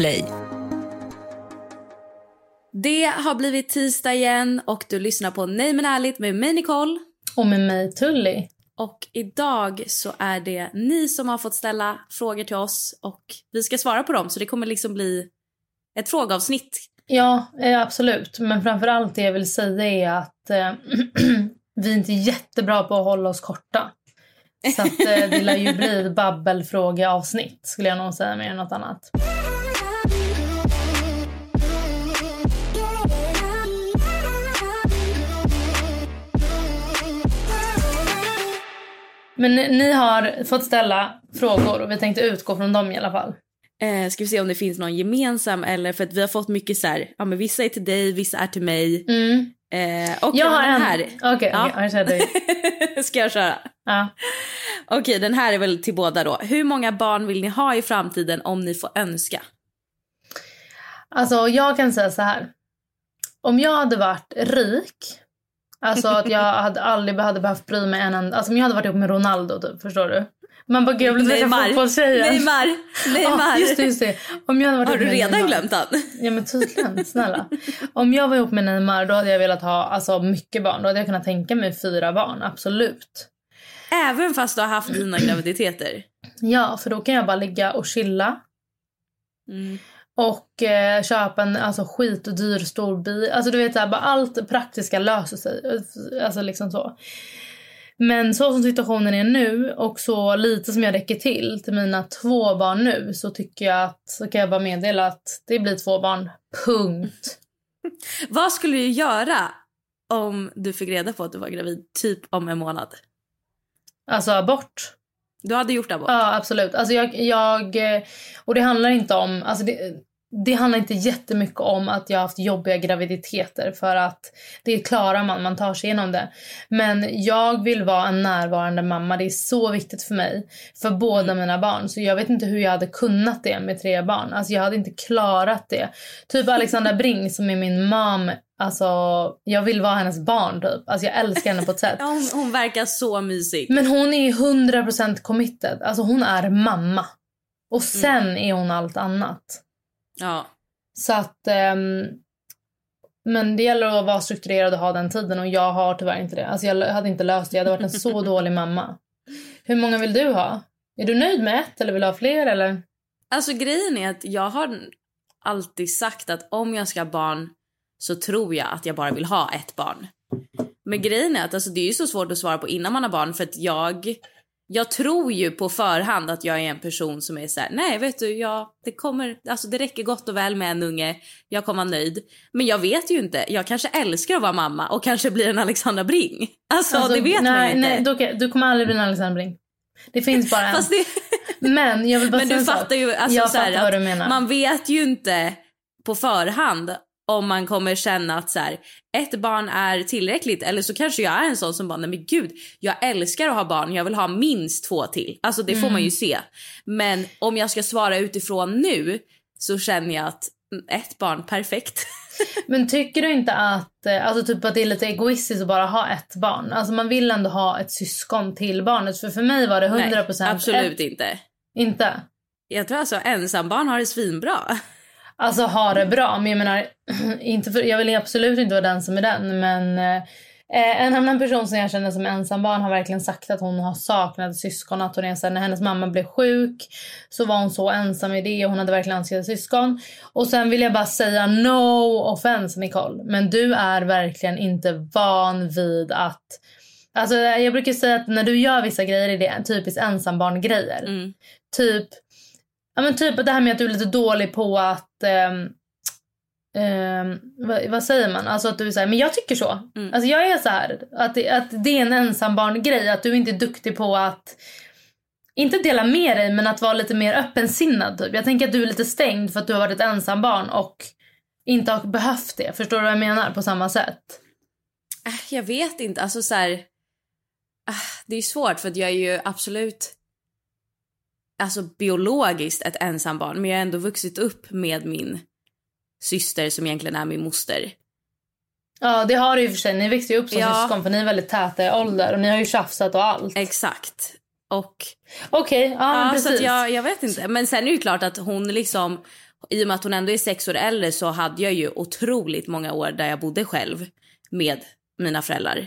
Podplay. Det har blivit tisdag igen och du lyssnar på Nej men ärligt med mig Nicole. Och med mig Tully. Och idag så är det ni som har fått ställa frågor till oss och vi ska svara på dem så det kommer liksom bli ett frågeavsnitt. Ja, eh, absolut. Men framförallt det jag vill säga är att eh, vi är inte jättebra på att hålla oss korta. Så att, eh, det lär ju bli babbelfrågeavsnitt skulle jag nog säga mer än något annat. Men ni- har fått ställa frågor och vi tänkte utgå från dem i alla fall. Eh, ska vi se om det finns någon gemensam eller för att vi har fått mycket så här, ja men vissa är till dig, vissa är till mig. Mm. Eh, och Jag har den en. här. Okej, okej, Ja. kör du. ska jag köra? Ja. Okej, den här är väl till båda då. Hur många barn vill ni ha i framtiden om ni får önska? Alltså jag kan säga så här. Om jag hade varit rik, alltså att jag hade aldrig hade behövt bry mig en enda, alltså om jag hade varit ihop med Ronaldo typ, förstår du? Man bara gud jag vill träffa Neymar. fotbollstjejen. Neymar! Neymar! Ja, just det, just det. Om jag hade varit Har du redan Neymar- glömt han? Ja men tydligen, snälla. Om jag var ihop med Neymar då hade jag velat ha alltså, mycket barn. Då hade jag kunnat tänka mig fyra barn, absolut. Även fast du har haft dina graviditeter? Ja, för då kan jag bara ligga och chilla. Mm. Och eh, köpa en alltså, skitdyr stor bil. Alltså du vet, så här, bara allt praktiska löser sig. Alltså liksom så. Men så som situationen är nu och så lite som jag räcker till till mina två barn nu så tycker jag att så kan jag bara meddela att det blir två barn. Punkt. Vad skulle du göra om du fick reda på att du var gravid typ om en månad? Alltså abort. Du hade gjort abort? Ja, absolut. Alltså jag, jag, eh, och det handlar inte om... Alltså det, det handlar inte jättemycket om att jag har haft jobbiga graviditeter för att det klarar man, man tar sig igenom det. Men jag vill vara en närvarande mamma. Det är så viktigt för mig. För båda mina barn. Så jag vet inte hur jag hade kunnat det med tre barn. Alltså jag hade inte klarat det. Typ Alexandra Bring som är min mom. Alltså jag vill vara hennes barn typ. Alltså jag älskar henne på ett sätt. Hon, hon verkar så mysig. Men hon är 100% committed. Alltså hon är mamma. Och sen är hon allt annat. Ja. Så att... ehm, men det gäller att vara strukturerad och ha den tiden och jag har tyvärr inte det. Alltså jag hade inte löst det. Jag hade varit en så dålig mamma. Hur många vill du ha? Är du nöjd med ett eller vill du ha fler eller? Alltså grejen är att jag har alltid sagt att om jag ska ha barn så tror jag att jag bara vill ha ett barn. Men grejen är att alltså, det är ju så svårt att svara på innan man har barn för att jag jag tror ju på förhand att jag är en person som är så här, nej vet du, jag, det kommer, alltså det räcker gott och väl med en unge, jag kommer vara nöjd. Men jag vet ju inte, jag kanske älskar att vara mamma och kanske blir en Alexandra Bring. Alltså, Alltså, det vet nej, man ju inte. Nej, du, du kommer aldrig bli en Alexander Bring. Det finns bara en. Det, Men jag vill bara men du fattar ju alltså, jag så här, vad du menar. man vet ju inte på förhand om man kommer känna att så här, ett barn är tillräckligt eller så kanske jag är en sån som bara nej men gud jag älskar att ha barn jag vill ha minst två till alltså det får Mm. man ju se men om jag ska svara utifrån nu så känner jag att mm, ett barn perfekt Men tycker du inte att, eh, alltså typ att det är lite egoistiskt att bara ha ett barn? Alltså man vill ändå ha ett syskon till barnet. För för mig var det 100% nej absolut ett, inte inte. jag tror alltså ensambarn har det svinbra Alltså ha det bra. Men jag menar, inte för, jag vill absolut inte vara den som är den. Men eh, en annan person som jag känner som ensambarn har verkligen sagt att hon har saknat syskon. Att hon är här, när hennes mamma blev sjuk så var hon så ensam i det och hon hade verkligen önskat syskon. Och sen vill jag bara säga no offense Nicole. Men du är verkligen inte van vid att Alltså jag brukar säga att när du gör vissa grejer är det typiskt ensambarn-grejer. Mm. Typ, ja men typ det här med att du är lite dålig på att ehm, ehm, vad, vad säger man? Alltså att du är men jag tycker så. Mm. Alltså jag är så här, att det, att det är en ensambarn-grej. Att du inte är duktig på att inte dela med dig men att vara lite mer öppensinnad. Typ. Jag tänker att du är lite stängd för att du har varit ett ensambarn och inte har behövt det. Förstår du vad jag menar? På samma sätt. Äh, Jag vet inte. Alltså så här, ah, det är svårt för jag är ju absolut alltså biologiskt ett ensambarn men jag har ändå vuxit upp med min syster som egentligen är min moster. Ja, det har du ju för sig. Ni växte ju upp som Ja. syskon för ni är väldigt täta i ålder och ni har ju tjafsat och allt. Exakt. Och Okej, ja, men ja, så precis. att jag, jag vet inte. Men sen är det ju klart att hon liksom, i och med att hon ändå är sex år äldre så hade jag ju otroligt många år där jag bodde själv med mina föräldrar.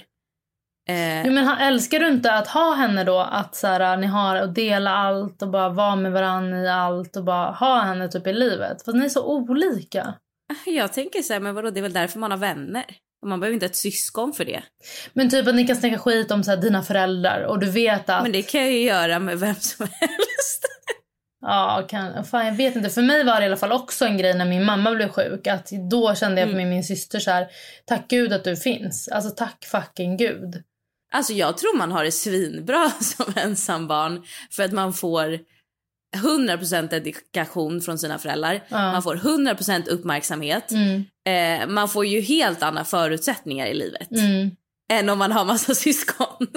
Eh, Jo, men han- älskar du inte att ha henne då? Att så här, ni har att dela allt och bara vara med varandra i allt och bara ha henne typ i livet? För ni är så olika. Jag tänker så här, men vadå, det är väl därför man har vänner. Och man behöver inte ett syskon för det. Men typ att ni kan snacka skit om så här, dina föräldrar och du vet att... Men det kan jag ju göra med vem som helst. Ja, kan, fan, jag vet inte. För mig var det i alla fall också en grej när min mamma blev sjuk. Att då kände jag Mm. mig min syster så här, tack gud att du finns. Alltså tack fucking gud. Alltså jag tror man har det svinbra som ensambarn för att man får 100% dedikation från sina föräldrar. Ja. Man får 100% uppmärksamhet. Mm, Eh, man får ju helt andra förutsättningar i livet mm. än om man har massa syskon.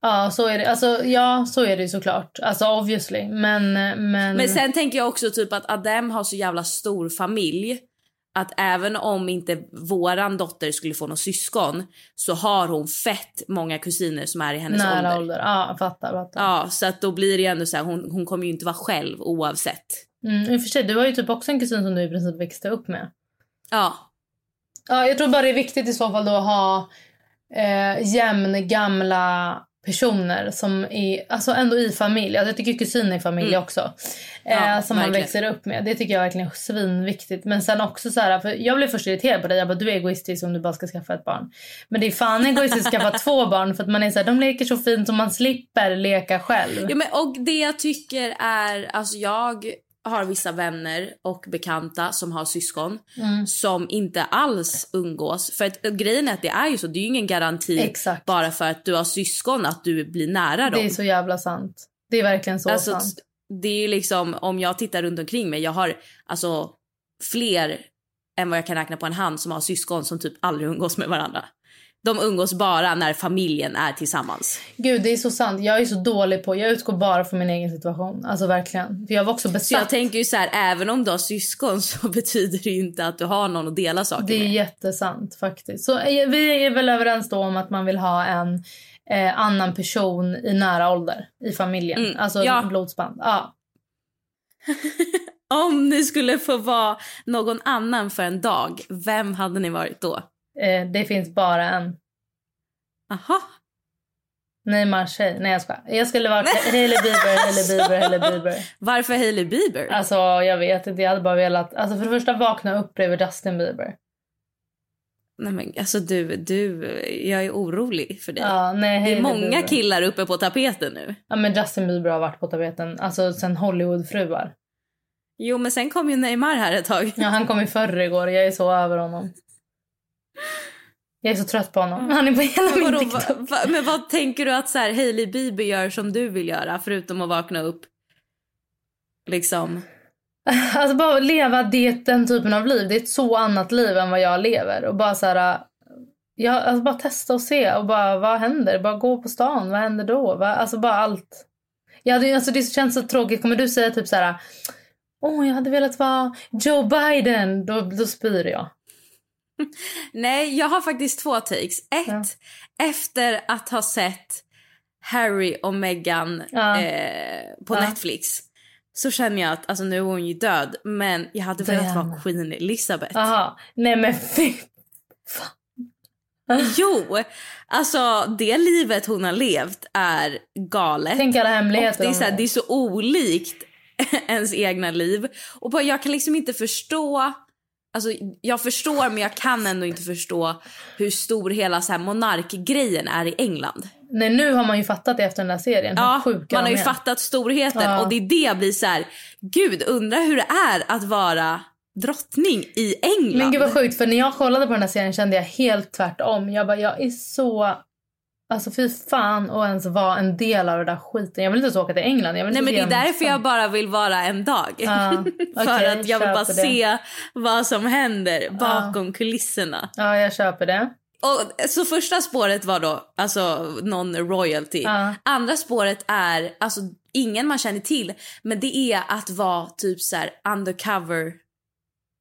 Ja, så är det. Alltså, ja, så är det såklart. Alltså obviously. Men, men... Men sen tänker jag också typ att Adem har så jävla stor familj att även om inte våran dotter skulle få någon syskon så har hon fett många kusiner som är i hennes nära ålder. ålder. Ja, jag fattar. fattar. Ja, så att då blir det ändå så här, hon, hon kommer ju inte vara själv oavsett. Mm, I och för sig, du har ju typ också en kusin som du i princip växte upp med. Ja, Ja, jag tror bara det är viktigt i så fall då att ha eh, jämn gamla personer som är alltså ändå i familj. Alltså jag tycker kusin är familj Mm. också. Ja, Eh, som man verkligen. växer upp med. Det tycker jag verkligen är svinviktigt. Men sen också så här, för jag blev först irriterad på dig. Jag bara, du är egoistisk om du bara ska skaffa ett barn. Men det är fan egoistiskt att skaffa två barn för att man är så här, de leker så fint och man slipper leka själv. Ja, men, och det jag tycker är, alltså jag har vissa vänner och bekanta som har syskon Mm. som inte alls umgås. För att, grejen är att det är ju så, det är ju ingen garanti Exakt. bara för att du har syskon att du blir nära dem. Det är så jävla sant. Det är verkligen så alltså, sant. det är liksom, om jag tittar runt omkring mig, jag har alltså fler än vad jag kan räkna på en hand som har syskon som typ aldrig umgås med varandra. De umgås bara när familjen är tillsammans. Gud, det är så sant. Jag är så dålig på... Jag utgår bara från min egen situation. Alltså verkligen. För jag var också Så jag besatt. tänker ju så här, även om du har syskon så betyder det inte att du har någon att dela saker Det är med. jättesant faktiskt. Så eh, vi är väl överens då om att man vill ha en eh, annan person i nära ålder i familjen. Mm, Alltså ja. blodsband. Ja. Om ni skulle få vara någon annan för en dag, vem hade ni varit då? Eh, det finns bara en. Aha. Neymars tjej. Nej jag skojar. Jag skulle vara Hailey Bieber, Hailey Bieber, Hailey Bieber. Varför Hailey Bieber? Alltså jag vet inte. Jag hade bara velat... Alltså för det första vakna upp bredvid Justin Bieber. Nej men alltså du, du, jag är orolig för dig. Ja, nej, det är många Bieber. killar uppe på tapeten nu. Ja men Justin Bieber har varit på tapeten. Alltså sen Hollywoodfruar. Jo men sen kom ju Neymar här ett tag. Ja, han kom i förrgår. Jag är så över honom. Jag är så trött på honom. Han är på hela Men, min TikTok. va, va, men vad tänker du att så här, Hailey Bieber gör som du vill göra förutom att vakna upp? Liksom. Alltså bara leva det, den typen av liv. Det är ett så annat liv än vad jag lever. Och bara så här... Ja, alltså bara testa och se. Och bara, vad händer? Bara gå på stan. Vad händer då? Va? Alltså bara allt. Jag hade, alltså det känns så tråkigt. Kommer du säga typ så här... Åh, jag hade velat vara Joe Biden. Då, då spyr jag. Nej, jag har faktiskt två takes. Ett, Ja. efter att ha sett Harry och Meghan Ja. eh, på Ja. Netflix så känner jag att alltså, nu är hon ju död men jag hade velat vara Queen Elizabeth. Aha. Nej men fy. Jo, alltså det livet hon har levt är galet. Tänk alla Och hemligheter. det, är så här, det är så olikt ens egna liv. Och bara, jag kan liksom inte förstå... Alltså, jag förstår, men jag kan ändå inte förstå hur stor hela så här monarkgrejen är i England. Nej, nu har man ju fattat det efter den där serien. Ja, man har ju fattat storheten Ja. och det är det jag blir så här, gud undrar hur det är att vara drottning i England. Men gud vad sjukt, för när jag kollade på den här serien kände jag helt tvärtom. Jag bara, jag är så... Alltså fy fan att ens vara en del av den där skiten. Jag vill inte ens åka till England. Jag vill Nej men det är därför jag bara vill vara en dag. Ja, För okej, att jag vill bara det. se vad som händer bakom kulisserna. Ja, jag köper det. Och, så första spåret var då alltså någon royalty. Andra spåret är alltså ingen man känner till men det är att vara typ så här undercover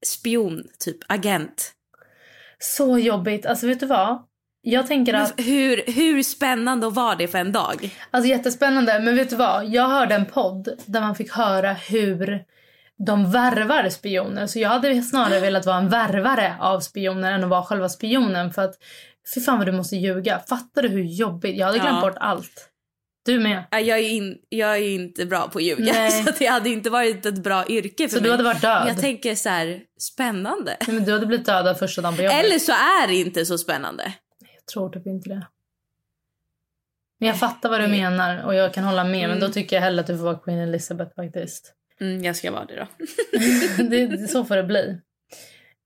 spion, typ agent. Så jobbigt. Alltså vet du vad? Jag tänker att... Hur, hur spännande var det för en dag? Alltså jättespännande. Men vet du vad? Jag hörde en podd där man fick höra hur de värvar spioner. Så jag hade snarare velat vara en värvare av spioner än att vara själva spionen. För att, fy fan vad du måste ljuga. Fattar du hur jobbigt? Jag hade glömt Ja. bort allt. Du med. Nej, Jag är, in, jag är inte bra på att ljuga Nej. så det hade inte varit ett bra yrke för Så mig. du hade varit död? Jag tänker så här, spännande. Nej, men du hade blivit dödad första dagen på jobbet. Eller så är det inte så spännande. Jag tror typ inte det. Men jag fattar vad du menar och jag kan hålla med. Men då tycker jag hellre att du får vara Queen Elizabeth faktiskt. Mm, jag ska vara det då. det, så får det bli.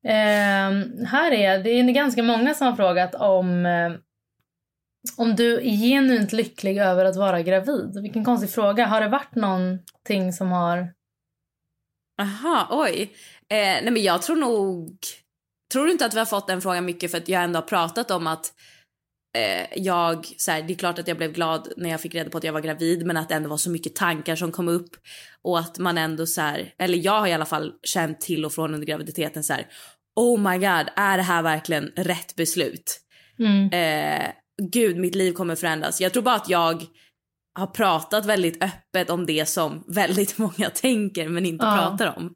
Ehm, här är det är ganska många som har frågat om eh, om du är genuint lycklig över att vara gravid. Vilken konstig fråga. Har det varit någonting som har... Aha, oj. Eh, nej men jag tror nog... Tror du inte att vi har fått den frågan mycket för att jag ändå har pratat om att eh, jag, så här, det är klart att jag blev glad när jag fick reda på att jag var gravid men att det ändå var så mycket tankar som kom upp och att man ändå så här, eller jag har i alla fall känt till och från under graviditeten så här, oh my god, är det här verkligen rätt beslut? Mm. eh, gud mitt liv kommer förändras. Jag tror bara att jag har pratat väldigt öppet om det som väldigt många tänker men inte Ja. pratar om.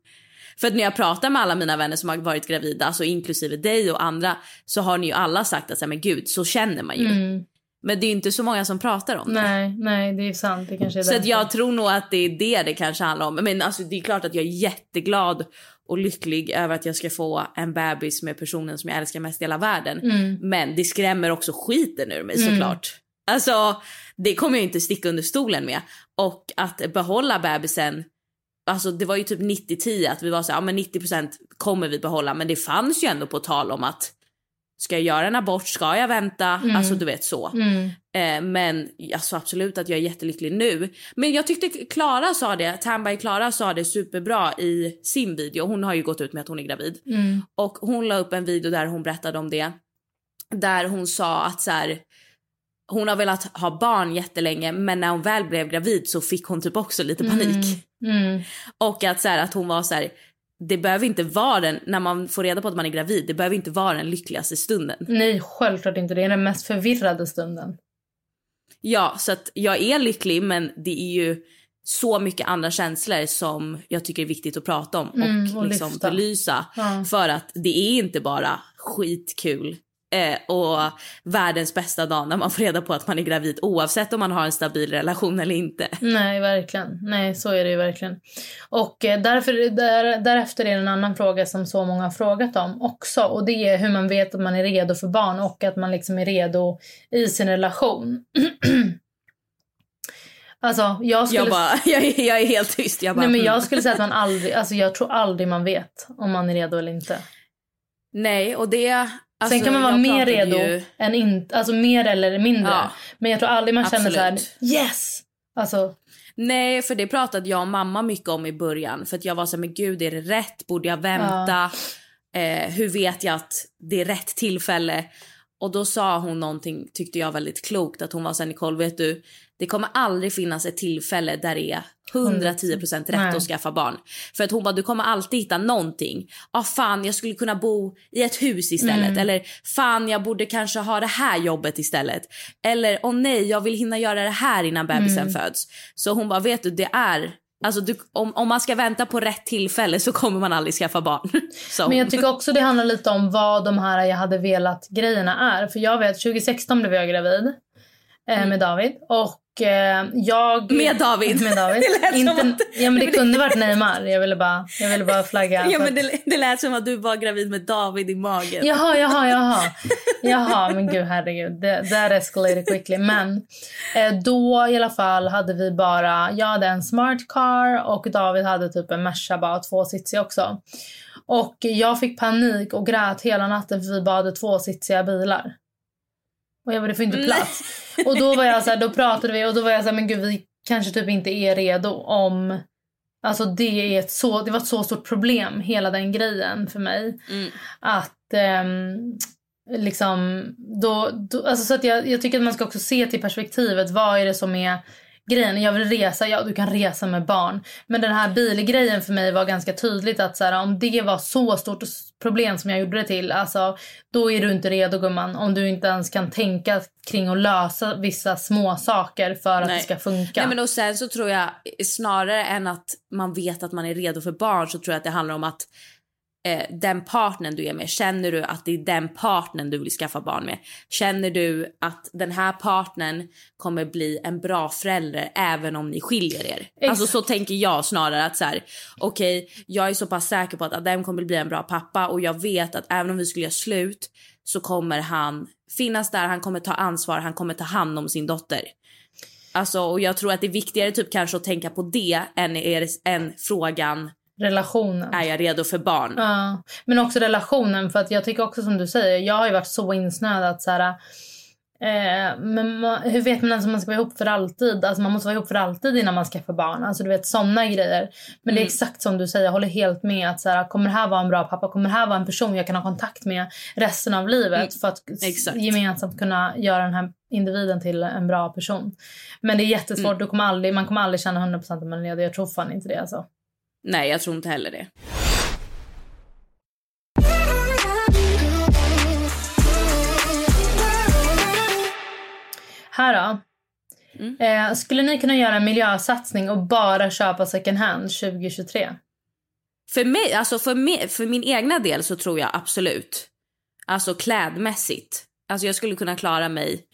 För att när jag pratar med alla mina vänner som har varit gravida, alltså inklusive dig och andra, så har ni ju alla sagt att så här, men gud så känner man ju. Mm. Men det är inte så många som pratar om det. Nej, nej, det är sant. Det kanske är Så jag tror nog att det är det det kanske handlar om. Men alltså det är klart att jag är jätteglad och lycklig över att jag ska få en bebis med personen som jag älskar mest i hela världen. Mm. Men det skrämmer också skiten ur mig såklart. Alltså det kommer jag inte sticka under stolen med. Och att behålla bebisen, alltså det var ju typ 90-10 att vi var så här, ja men 90% kommer vi behålla. Men det fanns ju ändå på tal om att ska jag göra en abort, ska jag vänta? Alltså du vet så. Mm. Eh, men alltså absolut att jag är jättelycklig nu. Men jag tyckte Klara sa det, Tambay Klara sa det superbra i sin video. Hon har ju gått ut med att hon är gravid. Mm. Och hon la upp en video där hon berättade om det. Där hon sa att så här, hon har velat ha barn jättelänge men när hon väl blev gravid så fick hon typ också lite panik. Mm. Och att, så här, att hon var så här, det behöver inte vara den, när man får reda på att man är gravid, det behöver inte vara den lyckligaste stunden. Nej, självklart inte. Det är den mest förvirrade stunden. Ja, så att jag är lycklig men det är ju så mycket andra känslor som jag tycker är viktigt att prata om Mm, och, och liksom lyfta. belysa. Ja. För att det är inte bara skitkul eh, och världens bästa dag när man får reda på att man är gravid oavsett om man har en stabil relation eller inte. Nej, verkligen. Nej, så är det ju verkligen. Och eh, därför, där, därefter är det en annan fråga som så många har frågat om också. Och det är hur man vet att man är redo för barn och att man liksom är redo i sin relation. alltså, jag skulle... Jag, bara, jag, är, jag är helt tyst. Jag bara, Nej, men jag mm. skulle säga att man aldrig... Alltså, jag tror aldrig man vet om man är redo eller inte. Nej, och det... Alltså, Sen kan man vara mer redo Ju, än inte. Alltså mer eller mindre. Ja. Men jag tror aldrig man känner så här, yes! Alltså, nej, för det pratade jag och mamma mycket om i början. För att jag var så här, men gud, är det rätt? Borde jag vänta? Eh, hur vet jag att det är rätt tillfälle? Och då sa hon någonting, tyckte jag väldigt klokt, att hon var så här, Nicole, vet du, det kommer aldrig finnas ett tillfälle där det är 110% rätt Nej. att skaffa barn. För att hon bara, du kommer alltid hitta någonting. Ja, ah, fan, jag skulle kunna bo i ett hus istället. Mm. Eller fan, jag borde kanske ha det här jobbet istället. Eller, åh nej, jag vill hinna göra det här innan bebisen Mm. föds. Så hon bara, vet du, det är Alltså du, om, om man ska vänta på rätt tillfälle så kommer man aldrig skaffa barn. Men jag tycker också det handlar lite om vad de här jag hade velat grejerna är. För jag vet 2016 blev jag gravid eh, med David och eh, jag... Med David? Med David. Det Inte, att- Ja men det kunde varit Neymar. Jag ville bara, jag ville bara flagga. ja, men det, det lät som att du var gravid med David i magen. Jaha, jaha, jaha. Jaha, men gud herregud. Det, that escalated quickly. Men eh, då i alla fall hade vi bara, jag hade en smart car och David hade typ en Merca bara tvåsitsig också. Och jag fick panik och grät hela natten för vi bara hade tvåsitsiga bilar. Och jag bara, det får inte plats. Och då var jag så här, då pratade vi och då var jag så här, men gud vi kanske typ inte är redo om Alltså det, är ett så, det var ett så stort problem, hela den grejen för mig Mm. att ehm, liksom då, då alltså så att jag, jag tycker att man ska också se till perspektivet. Vad är det som är grejen? Jag vill resa, ja du kan resa med barn. Men den här bilgrejen för mig var ganska tydligt att så här, om det var så stort problem som jag gjorde det till, alltså då är du inte redo gumman. Om du inte ens kan tänka kring att lösa vissa små saker för att Nej. det ska funka. Nej, men och sen så tror jag snarare än att man vet att man är redo för barn så tror jag att det handlar om att eh, den partnern du är med, känner du att det är den partnern du vill skaffa barn med? Känner du att den här partnern kommer bli en bra förälder även om ni skiljer er? Alltså så tänker jag snarare att så här, okej, jag är så pass säker på att Adam kommer bli en bra pappa och jag vet att även om vi skulle göra slut så kommer han finnas där, han kommer ta ansvar, han kommer ta hand om sin dotter. Alltså, och jag tror att det är viktigare typ kanske att tänka på det än, är, än frågan Relationen. är jag redo för barn? Ja, men också relationen. För att jag tycker också som du säger, jag har varit så insnöad att så här, eh, men man, hur vet man ens om man ska vara ihop för alltid? Alltså man måste vara ihop för alltid innan man skaffar barn. Alltså du vet sådana grejer. Men det är Mm. exakt som du säger, jag håller helt med att så här, kommer det här vara en bra pappa? Kommer det här vara en person jag kan ha kontakt med resten av livet? Mm, För att exakt. gemensamt kunna göra den här individen till en bra person. Men det är jättesvårt, Mm. du kommer aldrig, man kommer aldrig känna 100% om man är redo. Jag tror fan inte det alltså. Nej, jag tror inte heller det. Här då. Mm. Eh, skulle ni kunna göra en miljösatsning och bara köpa second hand 2023? För mig, alltså för, mig, för min egna del så tror jag absolut. Alltså klädmässigt. Alltså jag skulle kunna klara mig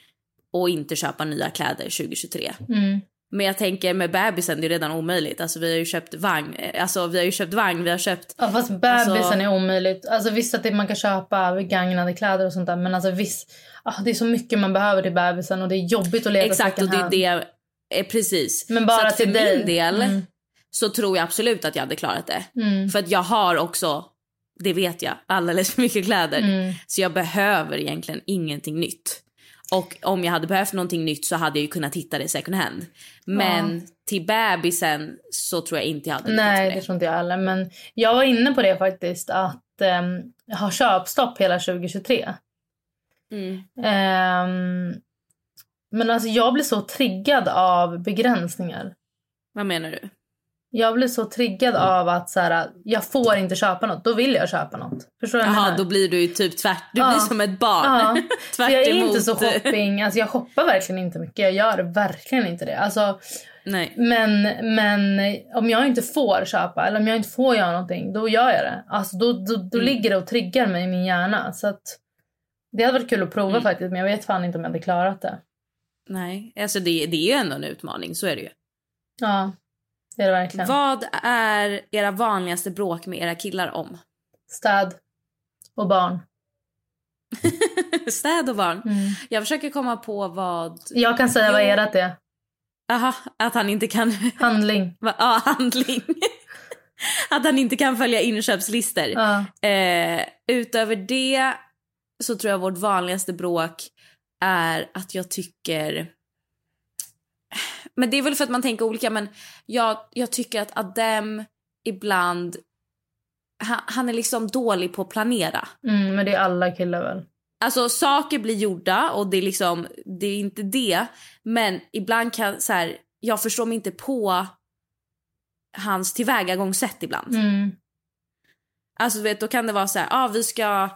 och inte köpa nya kläder 2023. Mm. Men jag tänker med bebisen, det är redan omöjligt. Alltså vi har ju köpt vagn, eh, alltså vi har ju köpt vagn, vi har köpt... Ja, fast bebisen Alltså- är omöjligt. Alltså visst att det, man kan köpa begagnade kläder och sånt där. Men alltså visst, ah, det är så mycket man behöver till bebisen och det är jobbigt att leta Exakt, och det är det, eh, precis. Men bara för till dig. min del Mm. så tror jag absolut att jag hade klarat det. Mm. För att jag har också, det vet jag, alldeles för mycket kläder. Mm. Så jag behöver egentligen ingenting nytt. Och om jag hade behövt någonting nytt så hade jag ju kunnat hitta det second hand. Men till bebisen så tror jag inte jag hade Nej, med det tror inte jag heller. Men jag var inne på det faktiskt. Att um, ha köpstopp hela 2023. Mm. Ehm, men alltså jag blir så triggad av begränsningar. Vad menar du? Jag blir så triggad av att så här, jag får inte köpa något. Då vill jag köpa något. Förstår du Jaha, då blir du typ tvärt. Du Ja. blir som ett barn. Ja, för jag är inte så Tvärt emot- shopping. Alltså jag shoppar verkligen inte mycket. Jag gör verkligen inte det. Alltså, Nej. men, men om jag inte får köpa eller om jag inte får göra någonting, då gör jag det. Alltså då, då, då Mm. ligger det och triggar mig i min hjärna. Så att, det hade varit kul att prova Mm. faktiskt, men jag vet fan inte om jag hade klarat det. Nej, alltså det, det är ju ändå en utmaning, så är det ju. Ja, det är det verkligen. Vad är era vanligaste bråk med era killar om? Städ och barn. Städ och barn. Mm. Jag försöker komma på vad... Jag kan säga vad ert är. Aha, att han inte kan... Handling. Ja, handling. att han inte kan följa inköpslistor. Ja. Eh, utöver det så tror jag vårt vanligaste bråk är att jag tycker... Men det är väl för att man tänker olika, men jag, jag tycker att Adem ibland... Han, han är liksom dålig på att planera. Mm, men det är alla killar väl? Alltså saker blir gjorda och det är liksom, det är inte det. Men ibland kan så här, jag förstår mig inte på hans tillvägagångssätt ibland. Mm. Alltså vet, då kan det vara så här, ah, vi ska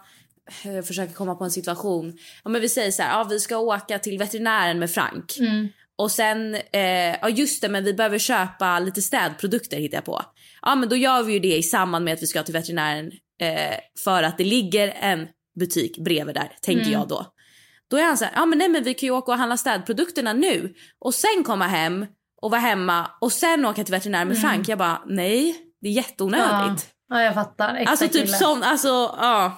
jag försöker komma på en situation. Ja, men vi säger så här, ah, vi ska åka till veterinären med Frank. Mm. Och sen, eh, ja just det men vi behöver köpa lite städprodukter hittar jag på. Ja men då gör vi ju det i samband med att vi ska till veterinären eh, för att det ligger en butik bredvid där, tänker Mm. jag då. Då är han så här, ja men nej men vi kan ju åka och handla städprodukterna nu och sen komma hem och vara hemma och sen åka till veterinären med Frank. Jag bara, nej det är jätteonödigt. Ja, jag fattar. Äkta Alltså typ sån, alltså ja.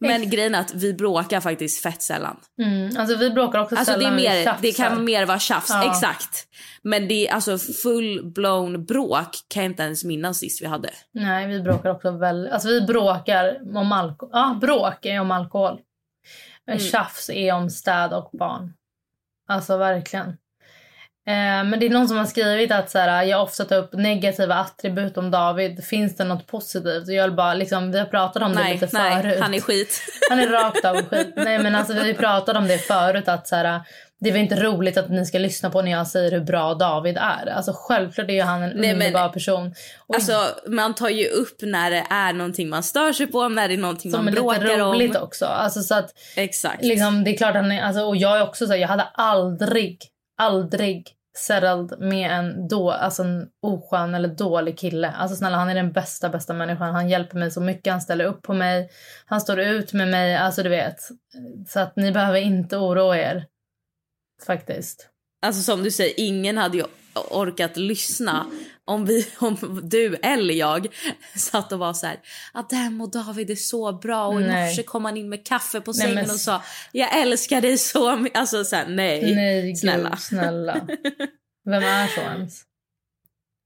Men Ex- grejen är att vi bråkar faktiskt fett sällan. Mm, alltså vi bråkar också Alltså det, är sällan, mer, det kan mer vara tjafs, Ja. exakt. Men det är alltså full blown bråk kan jag inte ens minnas sist vi hade. Nej, vi bråkar också väldigt... Alltså vi bråkar om alkohol. Ja, bråk är om alkohol. Men Mm. Tjafs är om städ och barn. Alltså verkligen. Eh, men det är någon som har skrivit att så här, jag ofta tar upp negativa attribut om David. Finns det något positivt? Och jag bara, liksom, vi har pratat om det Nej, lite nej, förut. han är skit. Han är rakt av skit. Nej men alltså vi pratade om det förut att så här, det är inte roligt att ni ska lyssna på när jag säger hur bra David är. Alltså självklart är han en Nej, men- underbar person. Och Alltså man tar ju upp när det är någonting man stör sig på, när det är någonting som man är lite bråkar roligt om. också. Alltså så att Exakt. liksom, det är klart han är, alltså, och jag är också så här, jag hade aldrig, aldrig settled med en, då, alltså en oskön eller dålig kille. Alltså snälla han är den bästa, bästa människan. Han hjälper mig så mycket, han ställer upp på mig. Han står ut med mig, alltså du vet. Så att ni behöver inte oroa er. Faktiskt. Alltså som du säger, ingen hade ju orkat lyssna om, vi, om du eller jag satt och var så här Adem och David är så bra och i morse kom han in med kaffe på Nej, sängen men- och sa jag älskar dig så mycket. Alltså så här, nej. Nej, gud, snälla. snälla. Vem är så ens?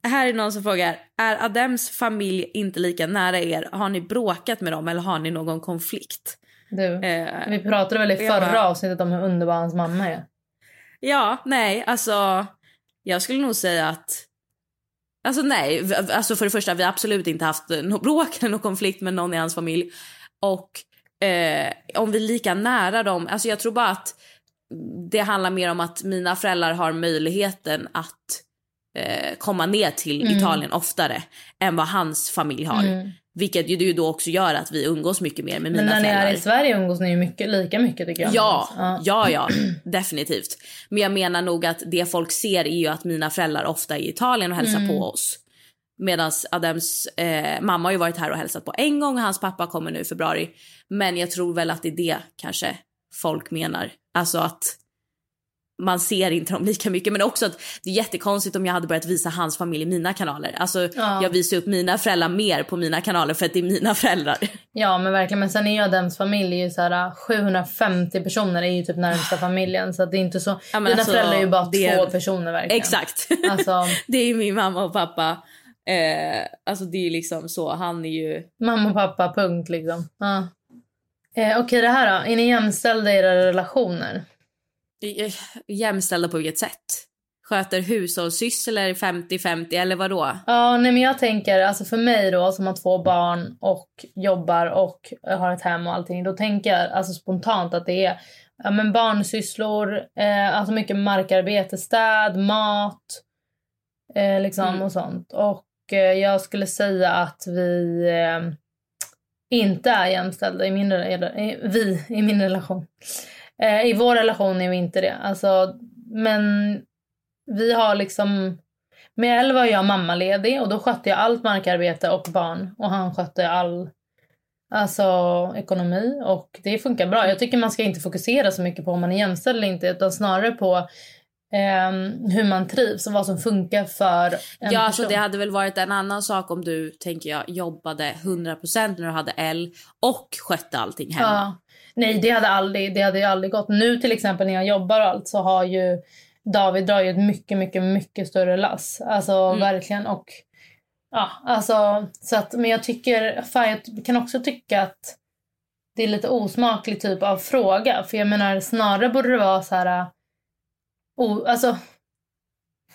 Här är någon som frågar, är Adems familj inte lika nära er? Har ni bråkat med dem eller har ni någon konflikt? Du, Eh, vi pratade väl i förra bara- avsnittet om hur underbar hans mamma är. Ja, nej, alltså jag skulle nog säga att Alltså nej, alltså för det första vi har absolut inte haft något bråk eller någon konflikt med någon i hans familj. Och eh, om vi är lika nära dem, alltså jag tror bara att det handlar mer om att mina föräldrar har möjligheten att eh, komma ner till Mm. Italien oftare än vad hans familj har. Mm. Vilket ju, då också gör att vi umgås mycket mer med mina Men när ni föräldrar. är i Sverige umgås ni ju mycket, lika mycket tycker jag. Ja, Ja. ja, ja, definitivt. Men jag menar nog att det folk ser är ju att mina föräldrar ofta är i Italien och hälsar Mm. på oss. Medan Adems eh, mamma har ju varit här och hälsat på en gång och hans pappa kommer nu i februari. Men jag tror väl att det är det kanske folk menar. Alltså att man ser inte dem lika mycket. Men också att det är jättekonstigt om jag hade börjat visa hans familj i mina kanaler. Alltså Ja. jag visar upp mina föräldrar mer på mina kanaler för att det är mina föräldrar. Ja men verkligen. Men sen är ju Adems familj ju så här 750 personer är ju typ närmsta familjen. Så det är inte så. Ja, Dina alltså, föräldrar är ju bara det- två personer verkligen. Exakt. Alltså Det är min mamma och pappa. Eh, alltså det är ju liksom så. Han är ju... mamma och pappa punkt liksom. Ja. Eh, Okej det här då. Är ni jämställda i era relationer? Jämställda på vilket sätt? Sköter hushållssysslor 50-50 eller vad då? Ja, nej men jag tänker, alltså för mig då som har två barn och jobbar och har ett hem och allting, då tänker jag alltså spontant att det är ja, men barnsysslor, eh, alltså mycket markarbete, städ, mat eh, liksom Mm. och sånt. Och eh, jag skulle säga att vi eh, inte är jämställda i min, vi, i min relation. Eh, I vår relation är vi inte det. Alltså, men vi har liksom med elva var jag mammaledig och då skötte jag allt markarbete och barn och han skötte all alltså, ekonomi och det funkar bra. Jag tycker man ska inte fokusera så mycket på om man är jämställd eller inte utan snarare på ehm, hur man trivs och vad som funkar för en Ja, person. alltså det hade väl varit en annan sak om du, tänker jag, jobbade 100% när du hade L och skötte allting hemma. Nej, det hade, aldrig, det hade ju aldrig gått. Nu till exempel när jag jobbar och allt så har ju David drar ju ett mycket, mycket, mycket större lass. Alltså Mm. verkligen och ja, alltså så att men jag tycker, fan jag kan också tycka att det är lite osmaklig typ av fråga. För jag menar snarare borde det vara så här, o, alltså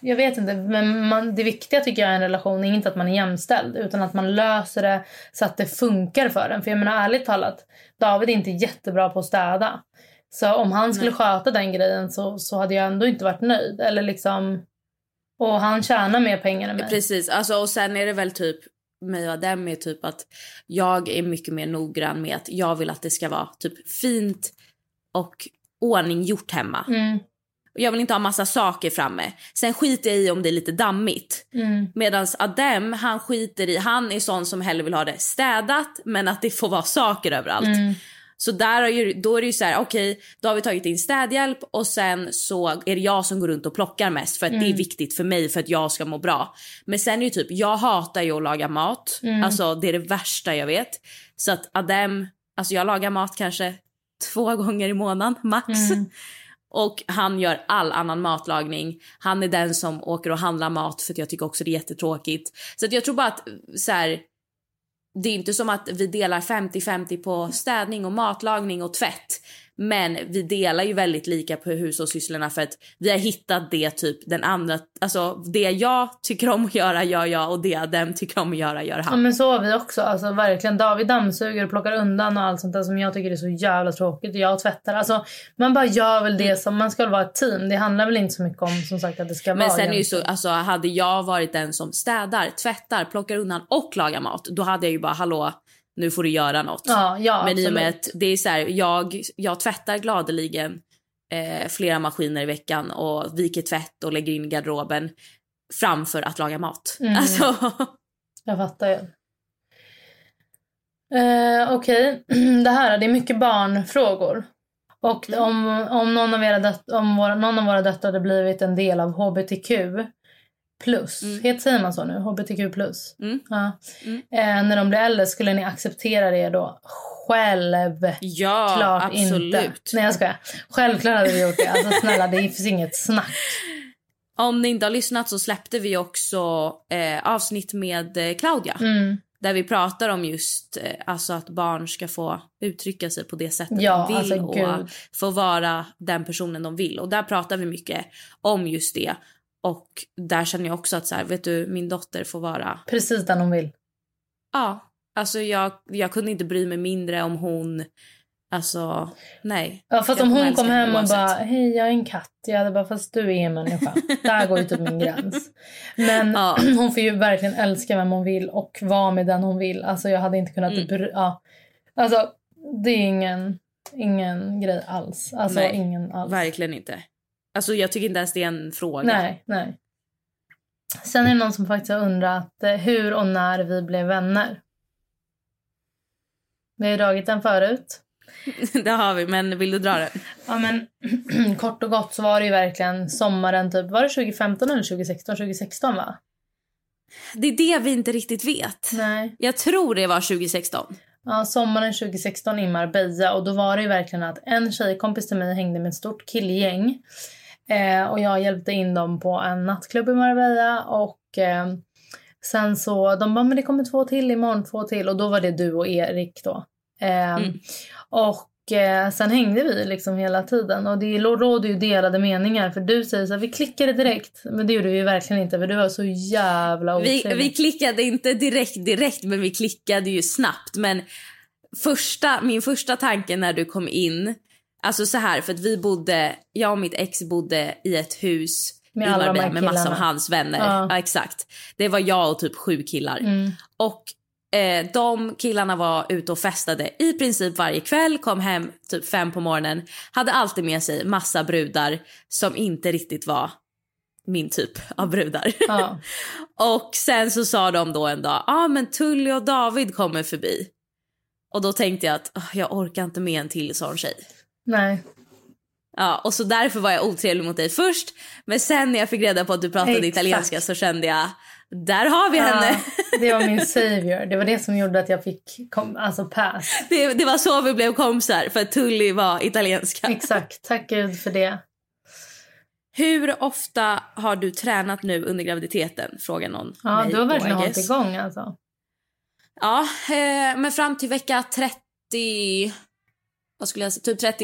jag vet inte, men man, det viktiga tycker jag i en relation är inte att man är jämställd utan att man löser det så att det funkar för en. För jag menar ärligt talat, David är inte jättebra på att städa. Så om han skulle Nej. sköta den grejen så, så hade jag ändå inte varit nöjd. Eller liksom, och han tjänar mer pengar än mig. Precis, alltså, och sen är det väl typ mig och Adem är typ att jag är mycket mer noggrann med att jag vill att det ska vara typ fint och ordning gjort hemma. Mm. Jag vill inte ha massa saker framme. Sen skiter jag i om det är lite dammigt. Mm. Medan Adem, han skiter i, han är sån som hellre vill ha det städat men att det får vara saker överallt. Mm. Så där är ju, då är det ju så här, okej, okay, då har vi tagit in städhjälp och sen så är det jag som går runt och plockar mest för att Mm. det är viktigt för mig för att jag ska må bra. Men sen är ju typ, jag hatar ju att laga mat. Mm. Alltså det är det värsta jag vet. Så att Adem, alltså jag lagar mat kanske två gånger i månaden max. Mm. Och han gör all annan matlagning. Han är den som åker och handlar mat för att jag tycker också det är jättetråkigt. Så att jag tror bara att så här, det är inte som att vi delar 50-50 på städning och matlagning och tvätt. Men vi delar ju väldigt lika på hushållssysslorna för att vi har hittat det typ den andra, alltså det jag tycker om att göra gör jag och det den tycker om att göra gör Ja han. men så har vi också. Alltså verkligen. David dammsuger och plockar undan och allt sånt där som jag tycker är så jävla tråkigt. Och jag tvättar. Alltså man bara gör väl det som, man ska väl vara ett team. Det handlar väl inte så mycket om som sagt att det ska Men vara sen är ju så, alltså hade jag varit den som städar, tvättar, plockar undan och lagar mat, då hade jag ju bara hallå, nu får du göra något. Ja, ja Men i och med att det är så här, jag, jag tvättar gladeligen eh, flera maskiner i veckan och viker tvätt och lägger in i garderoben framför att laga mat. Mm. Alltså, Jag fattar ju. Eh, Okej, det här det är mycket barnfrågor. Och Mm. om, om, någon, av era döt- om våra, någon av våra döttrar hade blivit en del av hbtq plus, Mm. heter säger man så nu? hbtq plus? Mm. Ja. Mm. Eh, när de blir äldre, skulle ni acceptera det då? Självklart ja, absolut. inte. Nej jag skojar. Självklart hade vi gjort det. Alltså snälla det finns inget snack. Om ni inte har lyssnat så släppte vi också eh, avsnitt med eh, Claudia. Mm. Där vi pratar om just eh, alltså att barn ska få uttrycka sig på det sättet Ja, de vill alltså, och gud. få vara den personen de vill. Och där pratar vi mycket om just det. Och där känner jag också att så här, vet du, min dotter får vara... Precis den hon vill. Ja, alltså jag, jag kunde inte bry mig mindre om hon... Alltså, nej. Ja, fast Jag om hon kom hem och bara hej jag är en katt. Jag hade bara fast du är en människa. Där går ju typ min gräns. Men Ja. hon får ju verkligen älska vem hon vill och vara med den hon vill. Alltså jag hade inte kunnat Mm. bry- ja. Alltså det är ingen, ingen grej alls. Alltså Nej, ingen alls. Verkligen inte. Alltså jag tycker inte ens det är en fråga. Nej, nej. Sen är det någon som faktiskt har undrat eh, hur och när vi blev vänner. Vi har ju dragit den förut. det har vi, men vill du dra den? Ja men kort och gott så var det ju verkligen sommaren typ, var det 2015 eller 2016? 2016 va? Det är det vi inte riktigt vet. Nej. Jag tror det var 2016. Ja, sommaren 2016 i Marbella och då var det ju verkligen att en tjejkompis till mig hängde med ett stort killgäng. Eh, och jag hjälpte in dem på en nattklubb i Marbella och eh, sen så, de bara men det kommer två till imorgon, två till och då var det du och Erik då. Eh, Mm. Och eh, sen hängde vi liksom hela tiden och det råder ju delade meningar för du säger så här, vi klickade direkt men det gjorde vi ju verkligen inte för du var så jävla Vi, otrevlig. vi klickade inte direkt direkt men vi klickade ju snabbt. Men första, min första tanke när du kom in, alltså så här för att vi bodde, jag och mitt ex bodde i ett hus Med i Marbella med massa av hans vänner. Ja. Ja. exakt. Det var jag och typ sju killar. Mm. Och eh, de killarna var ute och festade i princip varje kväll, kom hem typ fem på morgonen, hade alltid med sig massa brudar som inte riktigt var min typ av brudar. Ja. och sen så sa de då en dag, ja ah, men Tully och David kommer förbi. Och då tänkte jag att "Ah, jag orkar inte med en till sån tjej. Nej. Ja, och så därför var jag otrevlig mot dig först. Men sen när jag fick reda på att du pratade Exakt. italienska så kände jag, där har vi henne. Ja, det var min savior. Det var det som gjorde att jag fick kom, alltså pass. Det, det var så vi blev kompisar, för att Tully var italienska. Exakt. Tack gud för det. Hur ofta har du tränat nu under graviditeten? Frågar någon Ja, du har verkligen hållit igång alltså. Ja, eh, men fram till vecka 30... Vad skulle jag säga? Typ 30.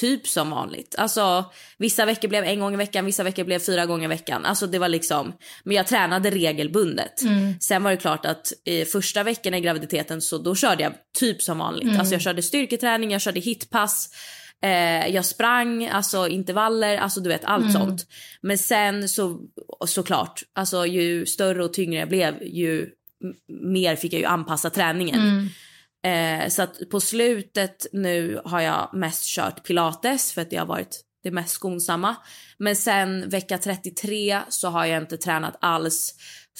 typ som vanligt. Alltså vissa veckor blev en gång i veckan, vissa veckor blev fyra gånger i veckan. Alltså det var liksom, men jag tränade regelbundet. Sen var det klart att i första veckan i graviditeten så då körde jag typ som vanligt. Alltså jag körde styrketräning, jag körde hitpass. Eh, jag sprang, alltså intervaller, alltså du vet allt sånt. Men sen så såklart, alltså ju större och tyngre jag blev ju mer fick jag ju anpassa träningen. Eh, så att på slutet nu har jag mest kört pilates för att det har varit det mest skonsamma. Men sen vecka 33 så har jag inte tränat alls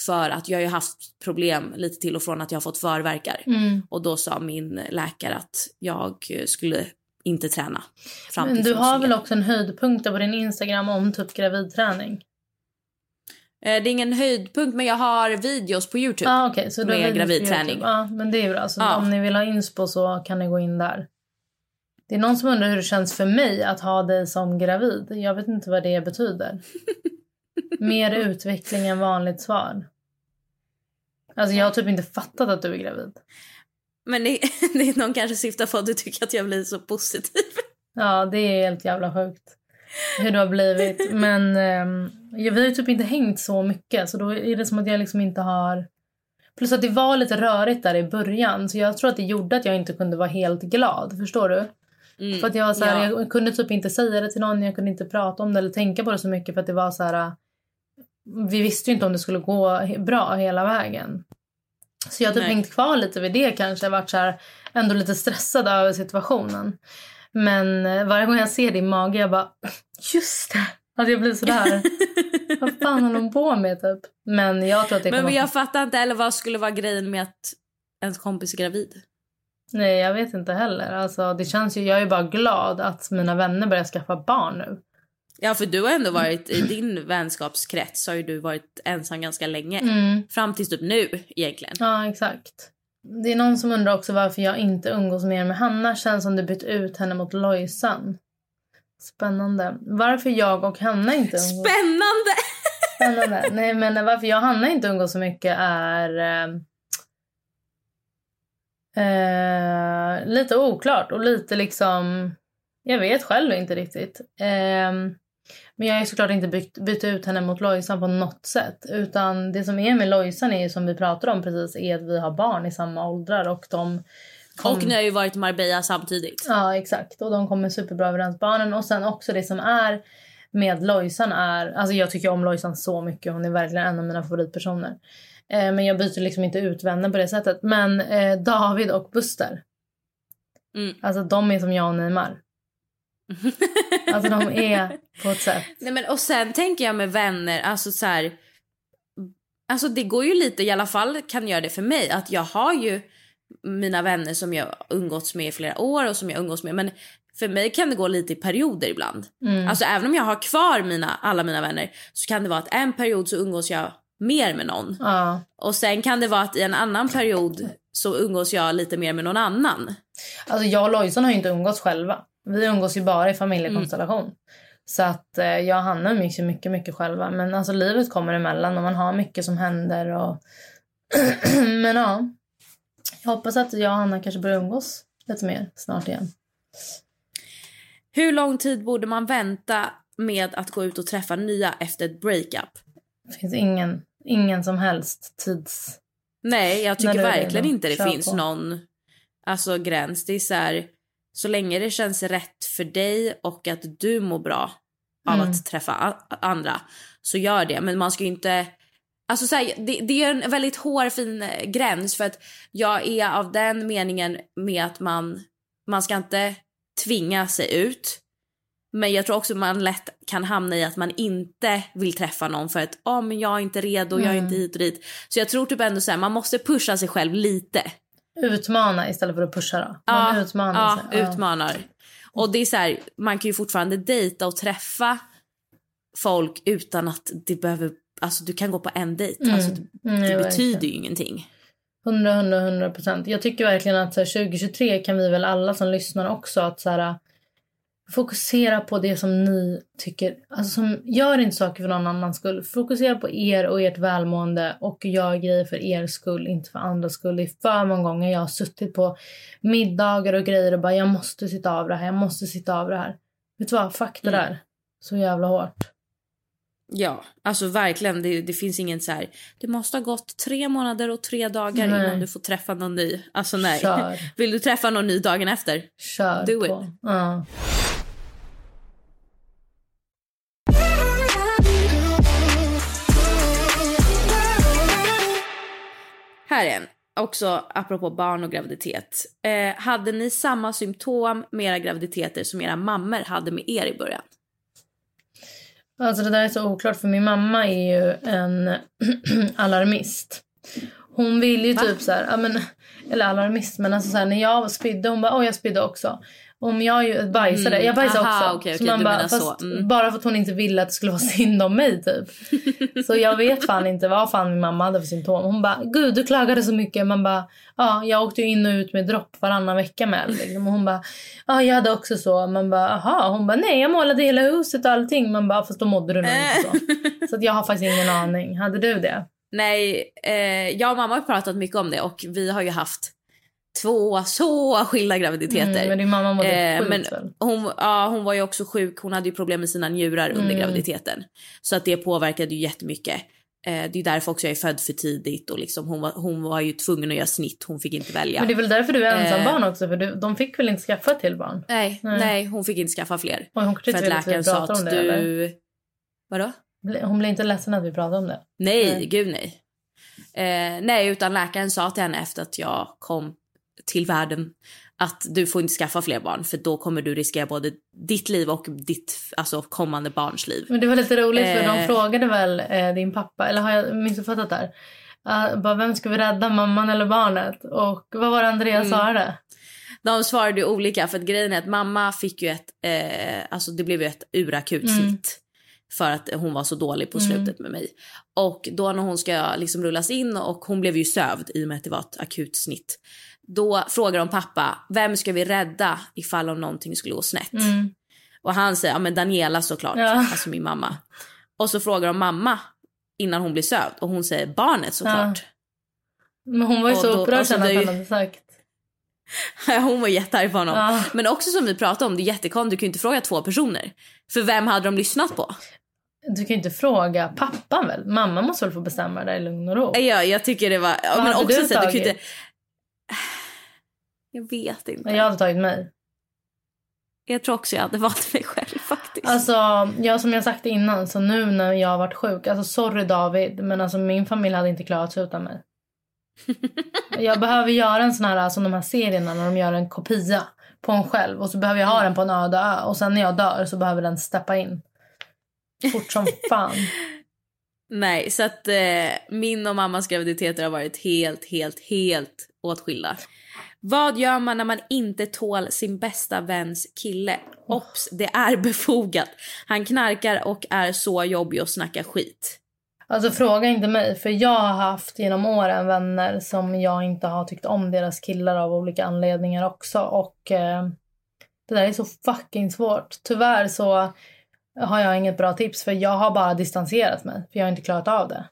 för att jag har haft problem lite till och från att jag har fått förverkar. Och då sa min läkare att jag skulle inte träna fram Men du har väl också en höjdpunkt på din Instagram om typ gravidträning? Eh, det är ingen höjdpunkt men jag har videos på Youtube. Ah, okej. så Med gravidträning. Ja men det är bra. Så Ja. om ni vill ha inspo så kan ni gå in där. Det är någon som undrar hur det känns för mig att ha dig som gravid. Jag vet inte vad det betyder. Mer utveckling än vanligt svar. Alltså jag har typ inte fattat att du är gravid. Men det, det är någon kanske syftar på att du tycker att jag blir så positiv. Ja, det är helt jävla sjukt. Hur du har blivit. Men ja, vi har ju typ inte hängt så mycket. Så då är det som att jag liksom inte har... Plus att det var lite rörigt där i början. Så jag tror att det gjorde att jag inte kunde vara helt glad. Förstår du? För att jag, så här, Ja. jag kunde typ inte säga det till någon. Jag kunde inte prata om det eller tänka på det så mycket. För att det var så här... Vi visste ju inte om det skulle gå bra hela vägen. Så jag har typ Nej. hängt kvar lite vid det kanske. Varit så här, ändå lite stressad över situationen. Men eh, varje gång jag ser din mage jag bara just det. Att jag blir sådär. vad fan håller hon på med typ? Men jag tror att det Men kommer... jag fattar inte eller vad skulle vara grejen med att ens kompis är gravid. Nej jag vet inte heller. Alltså, det känns ju, jag är bara glad att mina vänner börjar skaffa barn nu. Ja för du har ändå varit i din vänskapskrets har ju du varit ensam ganska länge. Mm. Fram tills typ nu egentligen. Ja exakt. Det är någon som undrar också varför jag inte umgås mer med Hanna. Känns som du bytt ut henne mot Lojsan. Spännande. Varför jag och Hanna inte umgås... Spännande! Spännande. Nej, men varför jag och Hanna inte umgås så mycket är eh, eh, lite oklart och lite liksom... Jag vet själv inte riktigt. Eh, men jag har såklart inte bytt, bytt ut henne mot Lojsan på något sätt. Utan det som är med Lojsan är som vi pratade om precis är att vi har barn i samma åldrar och de kom- Och ni har ju varit i Marbella samtidigt. Ja, exakt. Och de kommer superbra överens barnen. Och sen också det som är med Lojsan är... Alltså jag tycker om Lojsan så mycket. Hon är verkligen en av mina favoritpersoner. Eh, men jag byter liksom inte ut vänner på det sättet. Men eh, David och Buster. Mm. Alltså de är som jag och Neymar. Alltså de är på ett sätt. Nej, men, och sen tänker jag med vänner, alltså så här. Alltså det går ju lite, i alla fall kan göra det för mig, att jag har ju mina vänner som jag umgåtts med i flera år och som jag umgås med. Men för mig kan det gå lite i perioder ibland. Alltså även om jag har kvar mina, alla mina vänner så kan det vara att en period så umgås jag mer med någon. Ja. Och sen kan det vara att i en annan period så umgås jag lite mer med någon annan. Alltså jag och Lojsan har ju inte umgås själva. Vi umgås ju bara i familjekonstellation. Så att eh, jag och Hanna umgås ju mycket, mycket själva. Men alltså livet kommer emellan och man har mycket som händer och... Men ja. Jag hoppas att jag och Hanna kanske börjar umgås lite mer snart igen. Hur lång tid borde man vänta med att gå ut och träffa nya efter ett breakup? Det finns ingen, ingen som helst tids... Nej, jag tycker verkligen inte det Kör finns på. någon alltså, gräns. Det är så här, så länge det känns rätt för dig och att du mår bra av Mm. att träffa andra så gör det. Men man ska inte... Alltså så här, det, det är en väldigt hårfin eh, gräns för att jag är av den meningen med att man, man ska inte tvinga sig ut. Men jag tror också man lätt kan hamna i att man inte vill träffa någon för att oh, men jag är inte redo, jag är inte hit och dit. Så jag tror typ ändå så här, man måste pusha sig själv lite. Utmana istället för att pusha då. Man utmanar ja, sig. Ja. utmanar. Och det är så här, man kan ju fortfarande dejta och träffa folk utan att det behöver, alltså du kan gå på en dejt. Mm. Alltså, det, Mm, det betyder ju ingenting. 100, 100, 100 procent. Jag tycker verkligen att så här, 2023 kan vi väl alla som lyssnar också att så här, fokusera på det som ni tycker. Alltså som, gör inte saker för någon annans skull. Fokusera på er och ert välmående och gör grejer för er skull, inte för andras skull. Det är för många gånger jag har suttit på middagar och grejer och bara jag måste sitta av det här, jag måste sitta av det här. Vet du vad? Fuck det Mm. där. Så jävla hårt. Ja, alltså verkligen. Det, det finns ingen så här, det måste ha gått tre månader och tre dagar Nej. innan du får träffa någon ny. Alltså nej. Kör. Vill du träffa någon ny dagen efter? Kör Do på. it. Ja. Här är en. Också apropå barn och graviditet. Eh, hade ni samma symptom med era graviditeter som era mammor hade med er i början? Alltså det där är så oklart för min mamma är ju en alarmist. Hon vill ju Va? typ så här, ja men, eller alarmist men alltså så här, när jag spydde hon bara åh jag spydde också. Om jag ju bajsade, Mm, jag bajsade aha, också. okej, så okej, man bara, menar så, fast mm. bara för att hon inte ville att det skulle vara synd om mig typ. så jag vet fan inte vad fan min mamma hade för symptom. Hon bara gud du klagade så mycket. Man bara ja jag åkte ju in och ut med dropp varannan vecka med liksom. Och hon bara ja jag hade också så. Man bara aha. Hon bara nej jag målade hela huset och allting. Man bara fast då mådde du nog inte så. Så att jag har faktiskt ingen aning. Hade du det? Nej, eh, jag och mamma har pratat mycket om det och vi har ju haft två så skilda graviditeter. Mm, men din mamma mådde Eh, sjukt men väl? hon, ja, hon var ju också sjuk. Hon hade ju problem med sina njurar under Mm. graviditeten. Så att det påverkade ju jättemycket. Eh, det är därför också jag är född för tidigt och liksom hon, var, hon var ju tvungen att göra snitt. Hon fick inte välja. Men det är väl därför du är ensam Eh. barn också? För du, de fick väl inte skaffa till barn? Nej, Nej. nej, hon fick inte skaffa fler. Och hon För att läkaren sa att det eller? du... Vadå? Bli- Hon blir inte ledsen att vi pratar om det? Nej, Nej. gud nej. Eh, nej, utan läkaren sa till henne efter att jag kom till världen att du får inte skaffa fler barn för då kommer du riskera både ditt liv och ditt alltså, kommande barns liv. Men det var lite roligt för de Eh. frågade väl eh, din pappa, eller har jag missuppfattat där? Uh, bara, vem ska vi rädda, mamman eller barnet? Och vad var det Andrea Mm. svarade? De svarade ju olika för att grejen är att mamma fick ju ett, eh, alltså det blev ju ett urakut Mm. snitt. För att hon var så dålig på Mm. slutet med mig. Och då när hon ska liksom rullas in och hon blev ju sövd i och med att det var ett akut snitt. Då frågar de pappa, vem ska vi rädda ifall om någonting skulle gå snett? Mm. Och han säger, ja men Daniela såklart, Ja. alltså min mamma. Och så frågar de mamma innan hon blir sövd och hon säger barnet såklart. Men hon var ju Och så då- upprörd alltså, sen att han hade sagt. hon var jättearg på honom. Ja. Men också som vi pratade om, det är jättekonstigt, du kan ju inte fråga två personer. För vem hade de lyssnat på? Du kan ju inte fråga pappan väl? Mamma måste väl få bestämma det där i lugn och ro? Ja, jag tycker det var... Ja, Vad men också du att du kan tagit? inte... Jag vet inte. Jag hade tagit mig. Jag tror också jag hade valt mig själv faktiskt. Alltså, ja, som jag sagt innan, så nu när jag har varit sjuk, alltså sorry David, men alltså min familj hade inte klarat sig utan mig. jag behöver göra en sån här, som de här serierna när de gör en kopia på en själv och så behöver jag ha den på en öde ö och sen när jag dör så behöver den steppa in. Fort som fan. Nej, så att eh, min och mammas graviditeter har varit helt, helt, helt åtskilda. Vad gör man när man inte tål sin bästa väns kille? Ops, det är befogat. Han knarkar och är så jobbig och snackar skit. Alltså fråga inte mig, för jag har haft genom åren vänner som jag inte har tyckt om deras killar av olika anledningar också. Och eh, det där är så fucking svårt. Tyvärr så har jag inget bra tips för jag har bara distanserat mig. För jag har inte klarat av det.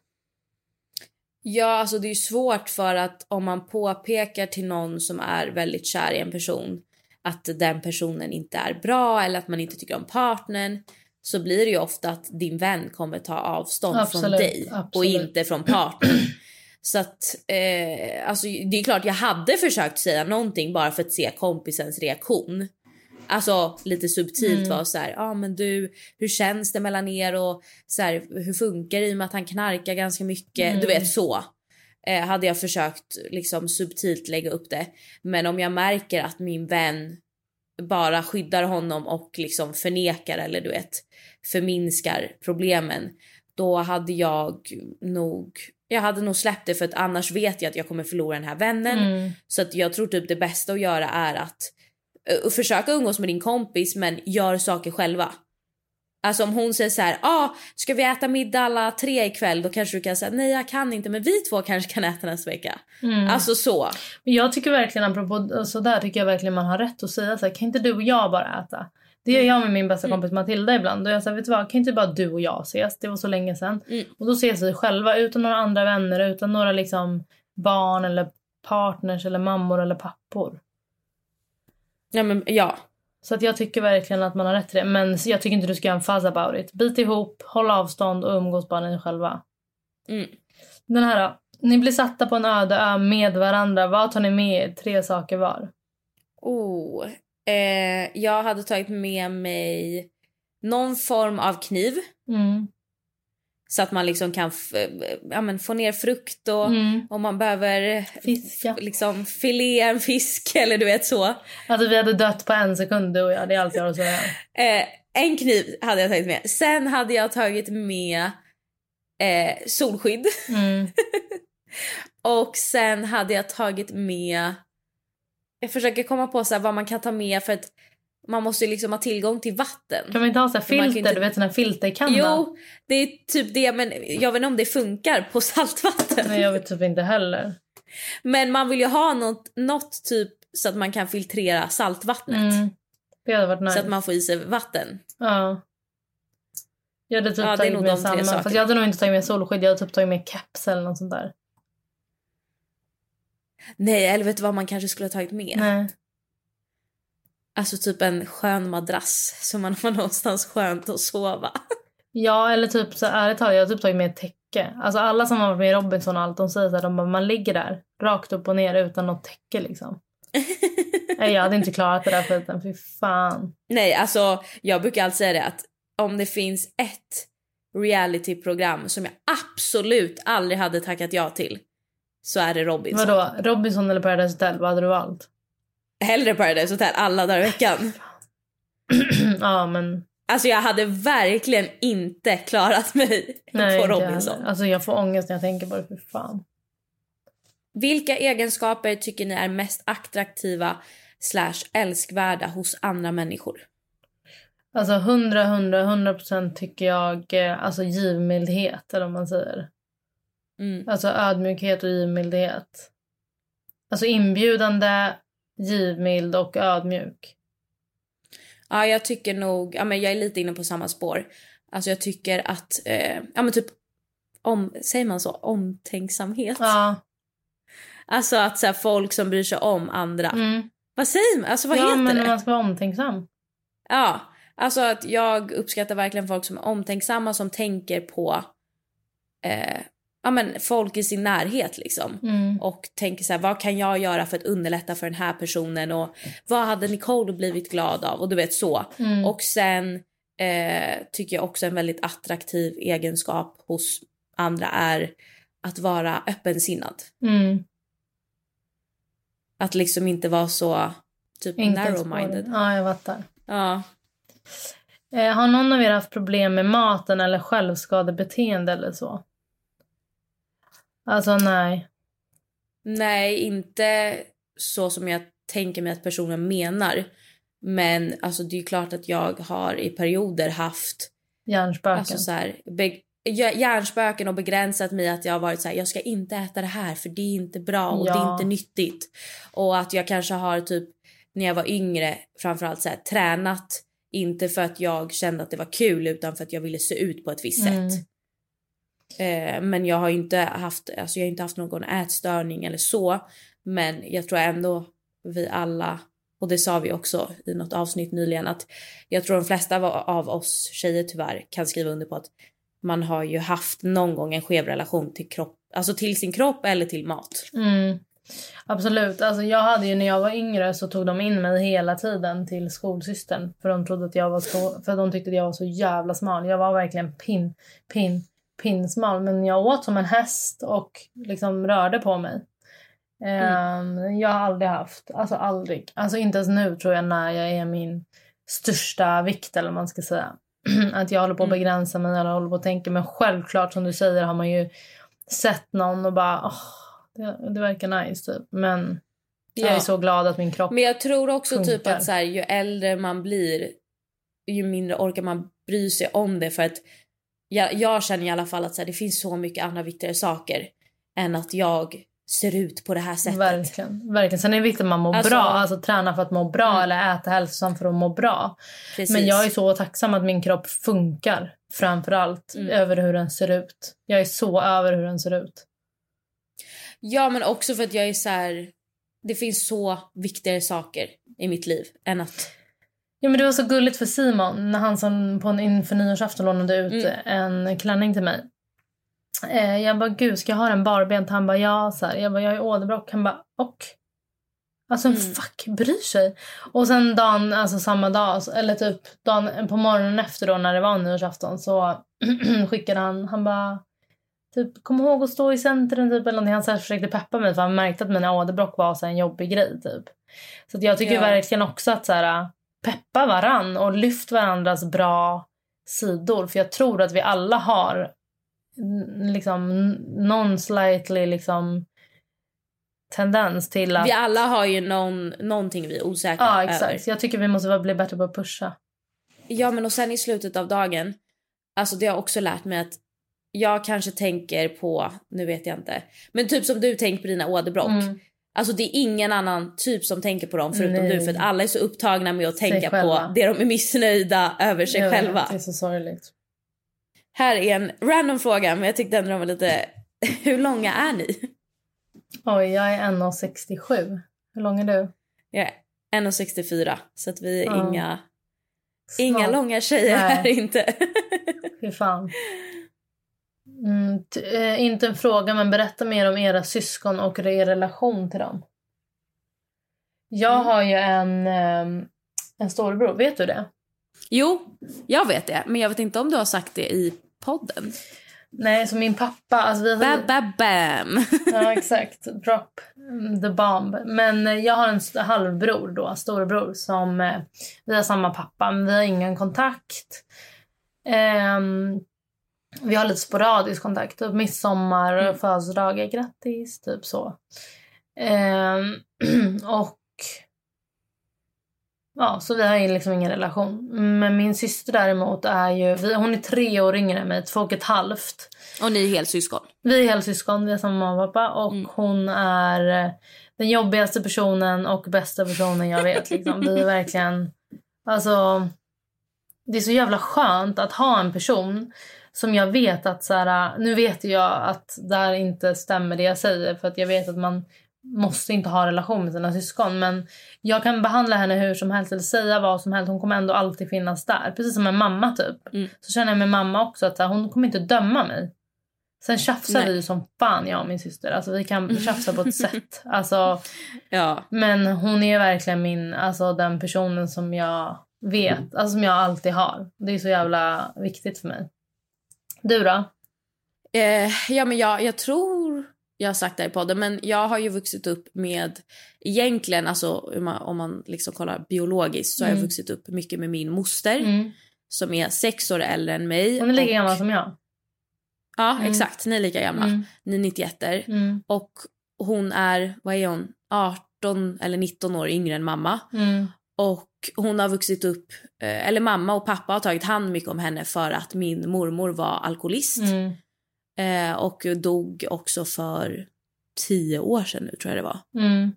Ja, alltså det är svårt för att om man påpekar till någon som är väldigt kär i en person att den personen inte är bra eller att man inte tycker om partnern så blir det ju ofta att din vän kommer ta avstånd från Absolut, dig och absolut. inte från partnern. Så att, eh, alltså det är klart jag hade försökt säga någonting bara för att se kompisens reaktion. Alltså lite subtilt Mm. var så här, ja ah, men du, hur känns det mellan er och så här, hur funkar det i och med att han knarkar ganska mycket? Mm. Du vet så. Eh, hade jag försökt liksom subtilt lägga upp det. Men om jag märker att min vän bara skyddar honom och liksom förnekar eller du vet förminskar problemen. Då hade jag nog jag hade nog släppt det för att annars vet jag att jag kommer förlora den här vännen. Mm. Så att jag tror typ det bästa att göra är att uh, försöka umgås med din kompis men gör saker själva. Alltså om hon säger så här, ah, ska vi äta middag alla tre ikväll? Då kanske du kan säga nej jag kan inte men vi två kanske kan äta nästa vecka. Mm. Alltså så. Men jag tycker verkligen, apropå så där tycker jag verkligen man har rätt att säga så här, kan inte du och jag bara äta? Det gör jag med min bästa Mm. kompis Matilda ibland. Och jag säger, vet du vad, kan inte bara du och jag ses? Det var så länge sedan. Mm. Och då ses vi själva utan några andra vänner, utan några liksom barn eller partners eller mammor eller pappor. Ja men ja. Så att jag tycker verkligen att man har rätt till det. Men jag tycker inte du ska göra en fuzz about it. Bit ihop, håll avstånd och umgås bara ni själva. Mm. Den här då. Ni blir satta på en öde ö med varandra. Vad tar ni med er? Tre saker var. Oh. Eh, jag hade tagit med mig någon form av kniv. Mm. Så att man liksom kan ja, få ner frukt och Mm. om man behöver Fiska. liksom filé en fisk eller du vet så. Alltså vi hade dött på en sekund du och jag. Det är allt jag har att säga. Eh, en kniv hade jag tagit med. Sen hade jag tagit med eh, solskydd. Mm. Och sen hade jag tagit med... Jag försöker komma på så vad man kan ta med för att man måste ju liksom ha tillgång till vatten. Kan man inte ha så filter? inte- Du vet här filterkanna? Jo, det är typ det men jag vet inte om det funkar på saltvatten. Nej, jag vet typ inte heller. Men man vill ju ha något, något typ så att man kan filtrera saltvattnet. Mm. Det hade varit nice. Så att man får i sig vatten. Ja. Jag hade typ Ja, tagit med samma. Fast jag hade nog inte tagit med solskydd. Jag hade typ tagit med keps eller något sånt där. Nej, eller vet du vad man kanske skulle ha tagit med? Nej. Alltså typ en skön madrass så man har någonstans skönt att sova. Ja, eller typ så ärligt talat, jag har typ tagit med ett täcke. Alltså alla som har varit med i Robinson och allt, de säger så här, de bara, man ligger där rakt upp och ner utan något täcke liksom. Nej, jag hade inte klarat det där skiten, fy fan. Nej, alltså jag brukar alltid säga det att om det finns ett realityprogram som jag absolut aldrig hade tackat ja till så är det Robinson. Vadå, Robinson eller Paradise Hotel, vad hade du valt? Hellre Paradise Hotel alla dagar i veckan. ja, men Alltså jag hade verkligen inte klarat mig nej, på jag Robinson. heller. Alltså jag får ångest när jag tänker på det, fy fan. Vilka egenskaper tycker ni är mest attraktiva slash älskvärda hos andra människor? Alltså 100, 100, 100 procent tycker jag, eh, alltså givmildhet eller vad man säger. Mm. Alltså ödmjukhet och givmildhet. Alltså inbjudande, givmild och ödmjuk. Ja, jag tycker nog, ja men jag är lite inne på samma spår. Alltså jag tycker att, eh, ja men typ, om, säger man så, omtänksamhet? Ja. Alltså att så här, folk som bryr sig om andra. Mm. Vad säger man? Alltså vad ja, heter men det? man ska vara omtänksam. Ja, alltså att jag uppskattar verkligen folk som är omtänksamma, som tänker på eh, ja, men folk i sin närhet liksom. Mm. Och tänker så här, vad kan jag göra för att underlätta för den här personen och vad hade Nicole blivit glad av och du vet så. Mm. Och sen eh, tycker jag också en väldigt attraktiv egenskap hos andra är att vara öppensinnad. Mm. Att liksom inte vara så typ narrow-minded. Ja, jag fattar. Ja. Eh, har någon av er haft problem med maten eller självskadebeteende eller så? Alltså nej. Nej, inte så som jag tänker mig att personen menar. Men alltså det är klart att jag har i perioder haft Hjärnspöken. alltså så här, hjärnspöken och begränsat mig att jag har varit så här, jag ska inte äta det här för det är inte bra och det är Ja. inte nyttigt. Och att jag kanske har typ när jag var yngre framförallt så här, tränat inte för att jag kände att det var kul utan för att jag ville se ut på ett visst Mm. sätt. Eh, men jag har inte haft, alltså jag har inte haft någon ätstörning eller så. Men jag tror ändå vi alla, och det sa vi också i något avsnitt nyligen, att jag tror de flesta av- av oss tjejer tyvärr kan skriva under på att man har ju haft någon gång en skev relation till kropp, alltså till sin kropp eller till mat. Mm. Absolut. Alltså jag hade ju när jag var yngre så tog de in mig hela tiden till skolsystern. För de trodde att jag var så, för de tyckte att jag var så jävla smal. Jag var verkligen pin, pin, pinsmal. Men jag åt som en häst och liksom rörde på mig. Ehm, Jag har aldrig haft, alltså aldrig. Alltså inte ens nu tror jag när jag är min största vikt eller vad man ska säga. att jag håller på att Mm. begränsa mig eller håller på att tänka. Men självklart som du säger har man ju sett någon och bara åh, det, det verkar nice typ. Men jag är Ja. så glad att min kropp Men jag tror också typ Funkar. att så här, ju äldre man blir ju mindre orkar man bry sig om det för att jag, jag känner i alla fall att så här, det finns så mycket andra viktigare saker än att jag ser ut på det här sättet. Verkligen. Verkligen. Sen är det viktigt att man mår Alltså- bra. Alltså träna för att må bra Mm. eller äta hälsosamt för att må bra. Precis. Men jag är så tacksam att min kropp funkar. Framförallt Mm. över hur den ser ut. Jag är så över hur den ser ut. Ja men också för att jag är så här. det finns så viktigare saker i mitt liv än att Ja, men det var så gulligt för Simon när han som på en inför nyårsafton lånade ut Mm. en klänning till mig. Eh, jag bara, gud ska jag ha den barbent? Han bara, ja. Så här. Jag bara, jag är åderbråck. Han bara, och? Alltså Mm. fuck, bryr sig. Och sen dagen, alltså samma dag, eller typ dagen på morgonen efter då när det var nyårsafton så skickade han, han bara Typ, kom ihåg att stå i centrum typ, eller någonting. Han så här försökte peppa mig för han märkte att mina åderbråck var så en jobbig grej. Typ. Så jag tycker Ja. verkligen också att så här, peppa varann och lyft varandras bra sidor. För jag tror att vi alla har liksom någon slightly liksom tendens till att... vi alla har ju någon, någonting vi är osäkra Ja, över. exakt. Jag tycker vi måste bli bättre på att pusha. Ja men och sen i slutet av dagen, alltså det har jag också lärt mig att jag kanske tänker på, nu vet jag inte, men typ som du tänker på dina åderbråck. Mm. Alltså det är ingen annan typ som tänker på dem förutom Nej. du för att alla är så upptagna med att Sig tänka själva. på det de är missnöjda över sig vet, själva. Det är så sorgligt. Här är en random fråga men jag tyckte ändå de var lite, hur långa är ni? Oj, jag är 1,67. Hur lång är du? Jag är 1,64 så att vi är Ja. inga, inga Snart. långa tjejer Nej. här inte. Fy fan. Mm, eh, inte en fråga, men berätta mer om era syskon och er relation till dem. Jag Mm. har ju en, ehm, en storebror. Vet du det? jo, jag vet det men jag vet inte om du har sagt det i podden. Nej, så min pappa... Alltså vi, Bam, bam, bam. Ja, exakt. Drop the bomb. Men eh, jag har en halvbror då, storebror, som eh, vi har samma pappa, men vi har ingen kontakt. Ehm, vi har lite sporadisk kontakt, typ midsommar, Mm. födelsedagar, grattis, typ så. Ehm, och Ja, så vi har ju liksom ingen relation. Men min syster däremot är ju, vi, hon är tre år yngre än mig, två och ett halvt. Och ni är helsyskon. Vi är helsyskon, vi har samma mamma och pappa. Och Mm. hon är eh, den jobbigaste personen och bästa personen jag vet. Liksom. Vi är verkligen... Alltså, det är så jävla skönt att ha en person som jag vet att... Så här, nu vet jag att det här inte stämmer det jag säger för att jag vet att man måste inte ha relation med sina syskon. Men jag kan behandla henne hur som helst eller säga vad som helst. Hon kommer ändå alltid finnas där. Precis som en mamma typ. Mm. Så känner jag med mamma också att så här, hon kommer inte döma mig. Sen tjafsar Nej. vi som fan jag och min syster. Alltså vi kan tjafsa på ett sätt. Alltså, Ja. men hon är verkligen min, alltså den personen som jag vet, alltså som jag alltid har. Det är så jävla viktigt för mig. Du då? Eh, ja men jag, jag tror jag har sagt det i podden men jag har ju vuxit upp med egentligen alltså om man, om man liksom kollar biologiskt så har jag Mm. vuxit upp mycket med min moster Mm. som är sex år äldre än mig. Hon är lika och- gammal som jag. Ja Mm. exakt, ni är lika gamla. Mm. Ni är 91 Mm. och hon är, vad är hon, 18 eller 19 år yngre än mamma. Mm. Och hon har vuxit upp, eh, eller mamma och pappa har tagit hand mycket om henne för att min mormor var alkoholist. Mm. Eh, och dog också för tio år sedan nu tror jag det var. Mm.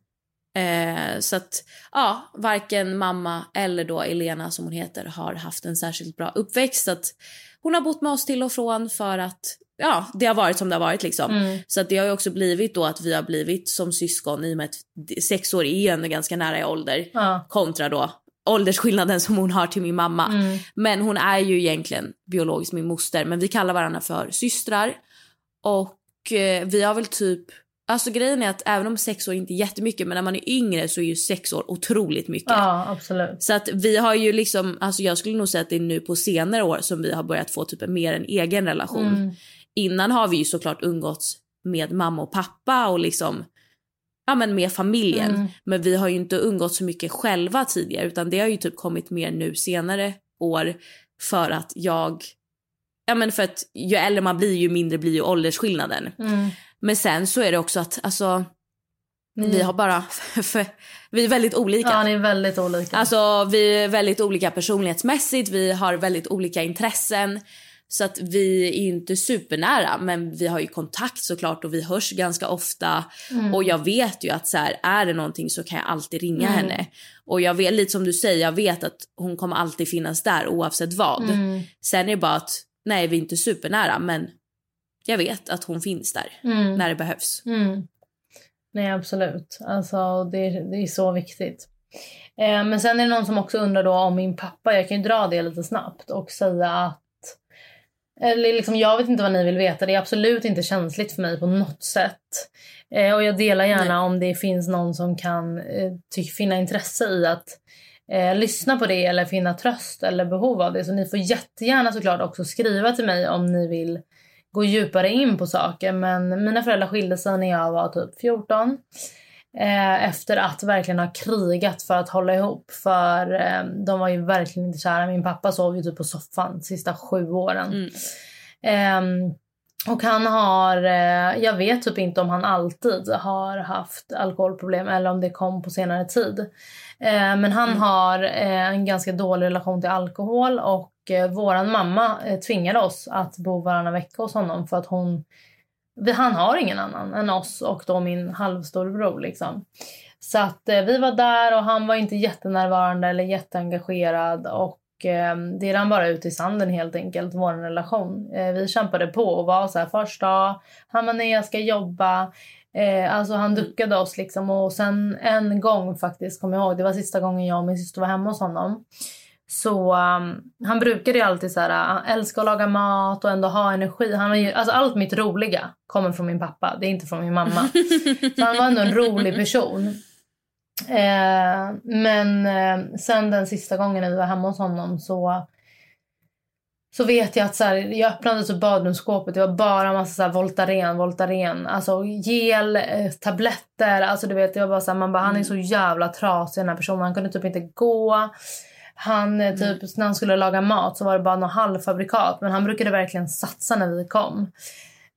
Eh, så att ja, varken mamma eller då Elena som hon heter har haft en särskilt bra uppväxt. Så att hon har bott med oss till och från för att ja, det har varit som det har varit liksom. Mm. Så att det har ju också blivit då att vi har blivit som syskon i och med att sex år är ändå ganska nära i ålder Ja. kontra då åldersskillnaden som hon har till min mamma. Mm. Men hon är ju egentligen biologiskt min moster men vi kallar varandra för systrar. Och eh, vi har väl typ, alltså grejen är att även om sex år inte är jättemycket men när man är yngre så är ju sex år otroligt mycket. ja, absolut. Så att vi har ju liksom, alltså jag skulle nog säga att det är nu på senare år som vi har börjat få typ mer en egen relation. Mm. Innan har vi ju såklart umgåtts med mamma och pappa och liksom ja, men med familjen. Mm. Men vi har ju inte umgått så mycket själva tidigare utan det har ju typ kommit mer nu senare år för att jag, ja men för att ju äldre man blir ju mindre blir ju åldersskillnaden. Mm. Men sen så är det också att alltså Ni- vi har bara, för, vi är väldigt olika. Ja, ni är väldigt olika. Alltså vi är väldigt olika personlighetsmässigt, vi har väldigt olika intressen. Så att vi är inte supernära men vi har ju kontakt såklart och vi hörs ganska ofta. Och jag vet ju att så här, är det någonting så kan jag alltid ringa Mm. henne. Och jag vet, lite som du säger, jag vet att hon kommer alltid finnas där oavsett vad. Mm. Sen är det bara att, nej vi är inte supernära men jag vet att hon finns där Mm. när det behövs. Mm. Nej, absolut. Alltså, det, det är så viktigt. Eh, men sen är det någon som också undrar då om min pappa. Jag kan ju dra det lite snabbt och säga att eller liksom, jag vet inte vad ni vill veta. Det är absolut inte känsligt för mig på något sätt. Eh, och jag delar gärna Nej. om det finns någon som kan eh, finna intresse i att eh, lyssna på det eller finna tröst eller behov av det. Så ni får jättegärna såklart också skriva till mig om ni vill gå djupare in på saker. Men mina föräldrar skilde sig när jag var typ 14. Eh, efter att verkligen ha krigat för att hålla ihop. För eh, de var ju verkligen inte kära. Min pappa sov ju typ på soffan de sista sju åren. Mm. Ehm, och han har, eh, jag vet typ inte om han alltid har haft alkoholproblem eller om det kom på senare tid. Eh, men han har eh, en ganska dålig relation till alkohol och våran mamma tvingade oss att bo varannan vecka hos honom för att hon, han har ingen annan än oss och då min halvstorebror liksom. Så att eh, vi var där och han var inte jättenärvarande eller jätteengagerad och eh, det rann bara ut i sanden helt enkelt, vår relation. Eh, vi kämpade på och var så här första, han var nej jag ska jobba. Eh, alltså han duckade oss liksom och sen en gång faktiskt, kommer jag ihåg, det var sista gången jag och min syster var hemma hos honom. Så um, han brukade ju alltid så här, han älskar att laga mat och ändå ha energi. Han var ju, alltså allt mitt roliga kommer från min pappa, det är inte från min mamma. så han var ändå en rolig person. Eh, men eh, sen den sista gången när vi var hemma hos honom så så vet jag att så här, jag öppnade så badrumsskåpet. Det var bara massa så här Voltaren, Voltaren. Alltså gel, eh, tabletter. Alltså du vet, var bara så här, man bara, han är så jävla trasig den här personen. Han kunde typ inte gå. Han eh, typ, när han skulle laga mat så var det bara något halvfabrikat. Men han brukade verkligen satsa när vi kom.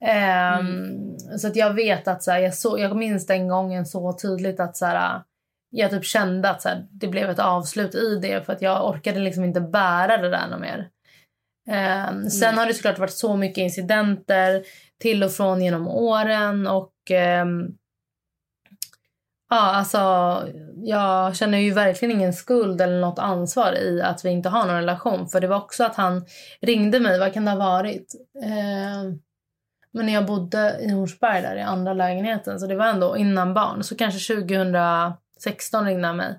Ehm, Så att jag vet att så här, jag, så, jag minns den gången så tydligt att så här, jag typ kände att så här, det blev ett avslut i det. För att jag orkade liksom inte bära det där något mer. Ehm, sen har det såklart varit så mycket incidenter till och från genom åren och ehm, ja, alltså jag känner ju verkligen ingen skuld eller något ansvar i att vi inte har någon relation. För det var också att han ringde mig, vad kan det ha varit? Eh, men när jag bodde i Hornsberg där i andra lägenheten, så det var ändå innan barn. Så kanske 2016 ringde han mig.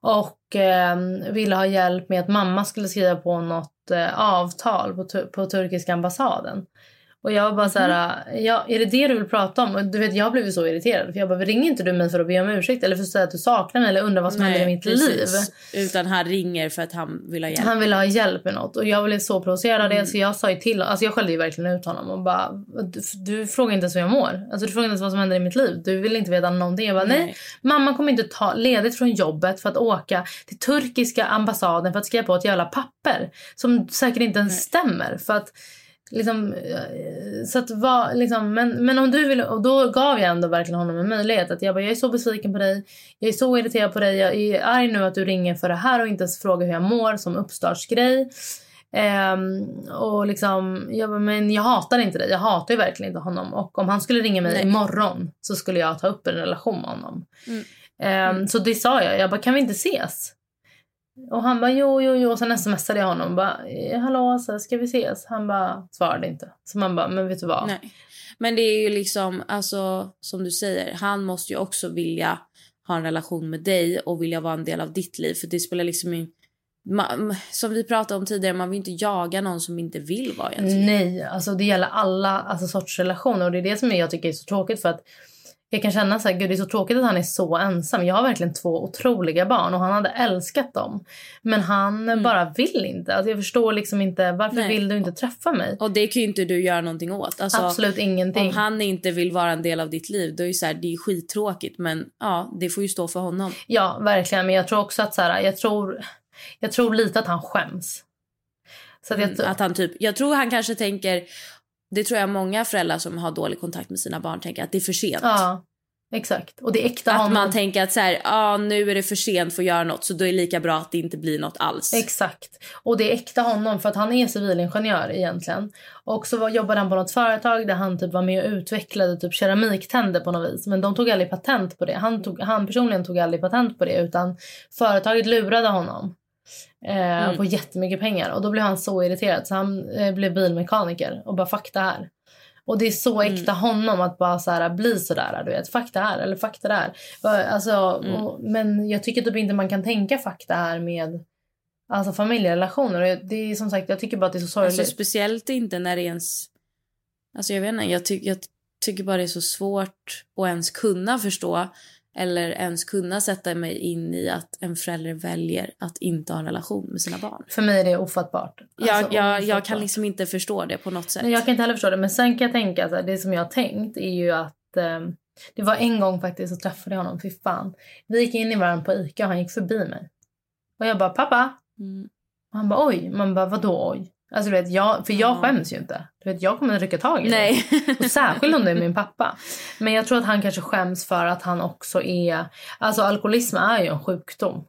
Och eh, ville ha hjälp med att mamma skulle skriva på något eh, avtal på, tu- på turkiska ambassaden. Och jag var bara så här, ja, är det det du vill prata om? Och du vet, jag blev så irriterad. För jag bara, ringer inte du mig för att be om ursäkt eller för att säga att du saknar mig eller undrar vad som händer i mitt liv? precis. Utan han ringer för att han vill ha hjälp. Han ville ha hjälp med något och jag blev så provocerad av det så jag sa ju till alltså jag skällde ju verkligen ut honom och bara du, du frågar inte ens hur jag mår. Alltså du frågar inte ens vad som händer i mitt liv. Du vill inte veta någonting. Jag bara nej. Nej. Mamma kommer inte ta ledigt från jobbet för att åka till turkiska ambassaden för att skriva på ett jävla papper som säkert inte ens stämmer för att Liksom, eh, så att var, liksom, men, men om du vill, och då gav jag ändå verkligen honom en möjlighet. Att jag bara, jag är så besviken på dig. Jag är så irriterad på dig. Jag är arg nu att du ringer för det här och inte ens frågar hur jag mår som uppstartsgrej. Ehm, och liksom, jag bara, men jag hatar inte dig. Jag hatar verkligen inte honom. Och om han skulle ringa mig Nej. imorgon så skulle jag ta upp en relation med honom. Mm. Ehm, Så det sa jag. Jag bara, kan vi inte ses? Och han bara, jo, jo, jo. Och sen smsade jag honom. Bara, "Eh, hallå, så ska vi ses? Han bara, svarade inte. Så man bara, men vet du vad? Nej. Men det är ju liksom, alltså som du säger, han måste ju också vilja ha en relation med dig och vilja vara en del av ditt liv. För det spelar liksom in, ma- som vi pratade om tidigare, man vill inte jaga någon som inte vill vara ens. Nej, alltså det gäller alla alltså, sorts relationer. Och det är det som jag tycker är så tråkigt. För att jag kan känna så här, gud det är så tråkigt att han är så ensam. Jag har verkligen två otroliga barn och han hade älskat dem. Men han Mm. bara vill inte. Alltså jag förstår liksom inte, varför Nej. vill du inte träffa mig? Och det kan ju inte du göra någonting åt. Alltså, Absolut ingenting. Om han inte vill vara en del av ditt liv, då är det, så här, det är skittråkigt. Men ja, det får ju stå för honom. Ja, verkligen. Men jag tror också att så här, jag tror, jag tror lite att han skäms. Så att Mm, Att han typ, jag tror han kanske tänker, det tror jag många föräldrar som har dålig kontakt med sina barn tänker att det är för sent. Ja, exakt. Och det är äkta Att honom. man tänker att så här, ah, nu är det för sent för att göra något så då är det lika bra att det inte blir något alls. Exakt. Och det är äkta honom för att han är civilingenjör egentligen. Och så var, jobbade han på något företag där han typ var med och utvecklade typ keramiktänder på något vis. Men de tog aldrig patent på det. Han, tog, han personligen tog aldrig patent på det utan företaget lurade honom. Eh, Mm. På jättemycket pengar. Och då blev han så irriterad så han eh, blev bilmekaniker och bara fuck det här. Och det är så äkta honom att bara så här, bli sådär. Du vet, fuck det här eller fuck det där. Alltså, Mm. och, men jag tycker typ inte man kan tänka fuck det här med alltså, familjerelationer. Det är som sagt, jag tycker bara att det är så sorgligt. Alltså, speciellt inte när det ens... Alltså jag vet inte, jag, ty jag tycker bara det är så svårt att ens kunna förstå eller ens kunna sätta mig in i att en förälder väljer att inte ha en relation med sina barn. För mig är det ofattbart. Jag, Alltså, jag, jag ofattbart. kan liksom inte förstå det på något sätt. Nej, jag kan inte heller förstå det. Men sen kan jag tänka, här, det som jag har tänkt är ju att eh, det var en gång faktiskt så träffade jag honom, fy fan. Vi gick in i varandra på Ica och han gick förbi mig. Och jag bara, pappa? Mm. Och han bara, oj. Man bara, vadå oj? Alltså du vet, jag, för jag Ja. skäms ju inte. Du vet, jag kommer att rycka tag i det. Nej. Och särskilt om det är min pappa. Men jag tror att han kanske skäms för att han också är... Alltså alkoholism är ju en sjukdom.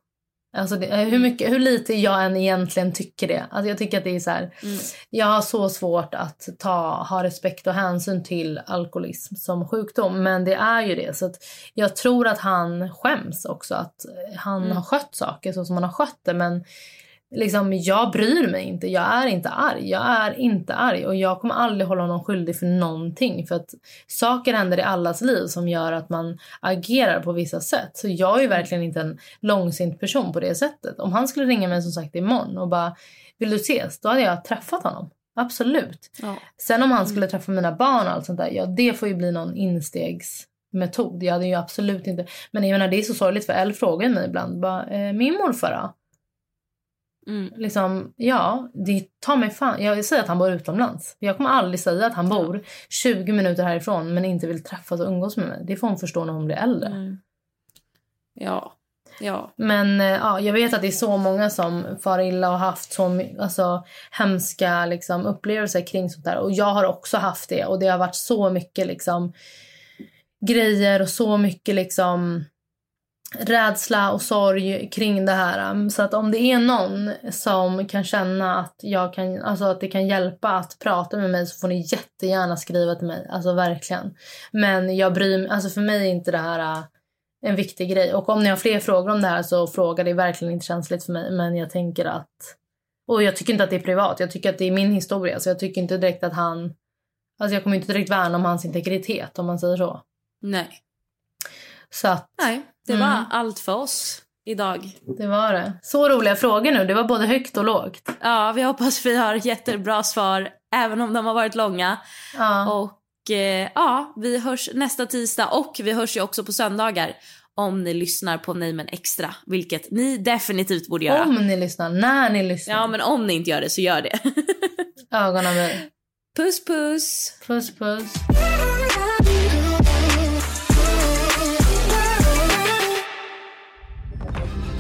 Alltså det, hur, mycket, hur lite jag än egentligen tycker det. Alltså jag tycker att det är så här... Mm. Jag har så svårt att ta, ha respekt och hänsyn till alkoholism som sjukdom. Men det är ju det. Så jag tror att han skäms också. Att han Mm. har skött saker så som han har skött det. Men liksom, jag bryr mig inte. Jag är inte arg. Jag är inte arg. Och jag kommer aldrig hålla någon skyldig för någonting. För att saker händer i allas liv som gör att man agerar på vissa sätt. Så jag är ju verkligen inte en långsint person på det sättet. Om han skulle ringa mig som sagt imorgon och bara vill du ses? Då hade jag träffat honom. Absolut. Ja. Sen om han skulle träffa mina barn och allt sånt där, ja det får ju bli någon instegsmetod. Jag hade ju absolut inte... Men jag menar det är så sorgligt för Elle frågar mig ibland, bara, eh, min morfar då? Mm. Liksom, ja, det tar mig fan... Jag säger att han bor utomlands. Jag kommer aldrig säga att han bor 20 minuter härifrån men inte vill träffas och umgås med mig. Det får hon förstå när hon blir äldre. Mm. Ja. Ja. Men eh, ja, jag vet att det är så många som far illa och har haft så alltså, hemska liksom, upplevelser kring sånt där. Och jag har också haft det. Och det har varit så mycket liksom, grejer och så mycket liksom, rädsla och sorg kring det här. Um, Så att om det är någon som kan känna att, jag kan, alltså att det kan hjälpa att prata med mig så får ni jättegärna skriva till mig. Alltså verkligen. Men jag bryr alltså för mig är inte det här uh, en viktig grej. Och om ni har fler frågor om det här så fråga. Det är verkligen inte känsligt för mig. Men jag tänker att... Och jag tycker inte att det är privat. Jag tycker att det är min historia. Så jag tycker inte direkt att han... Alltså jag kommer inte direkt värna om hans integritet om man säger så. Nej. Så att Nej, det var Mm. allt för oss idag. det var det. Så roliga frågor nu. Det var både högt och lågt. Ja, vi hoppas vi har jättebra svar även om de har varit långa. Ja. Och eh, ja, vi hörs nästa tisdag och vi hörs ju också på söndagar om ni lyssnar på Nej men extra, vilket ni definitivt borde göra. Om ni lyssnar. När ni lyssnar. Ja, men om ni inte gör det så gör det. Ögon av mig. puss puss! Puss puss.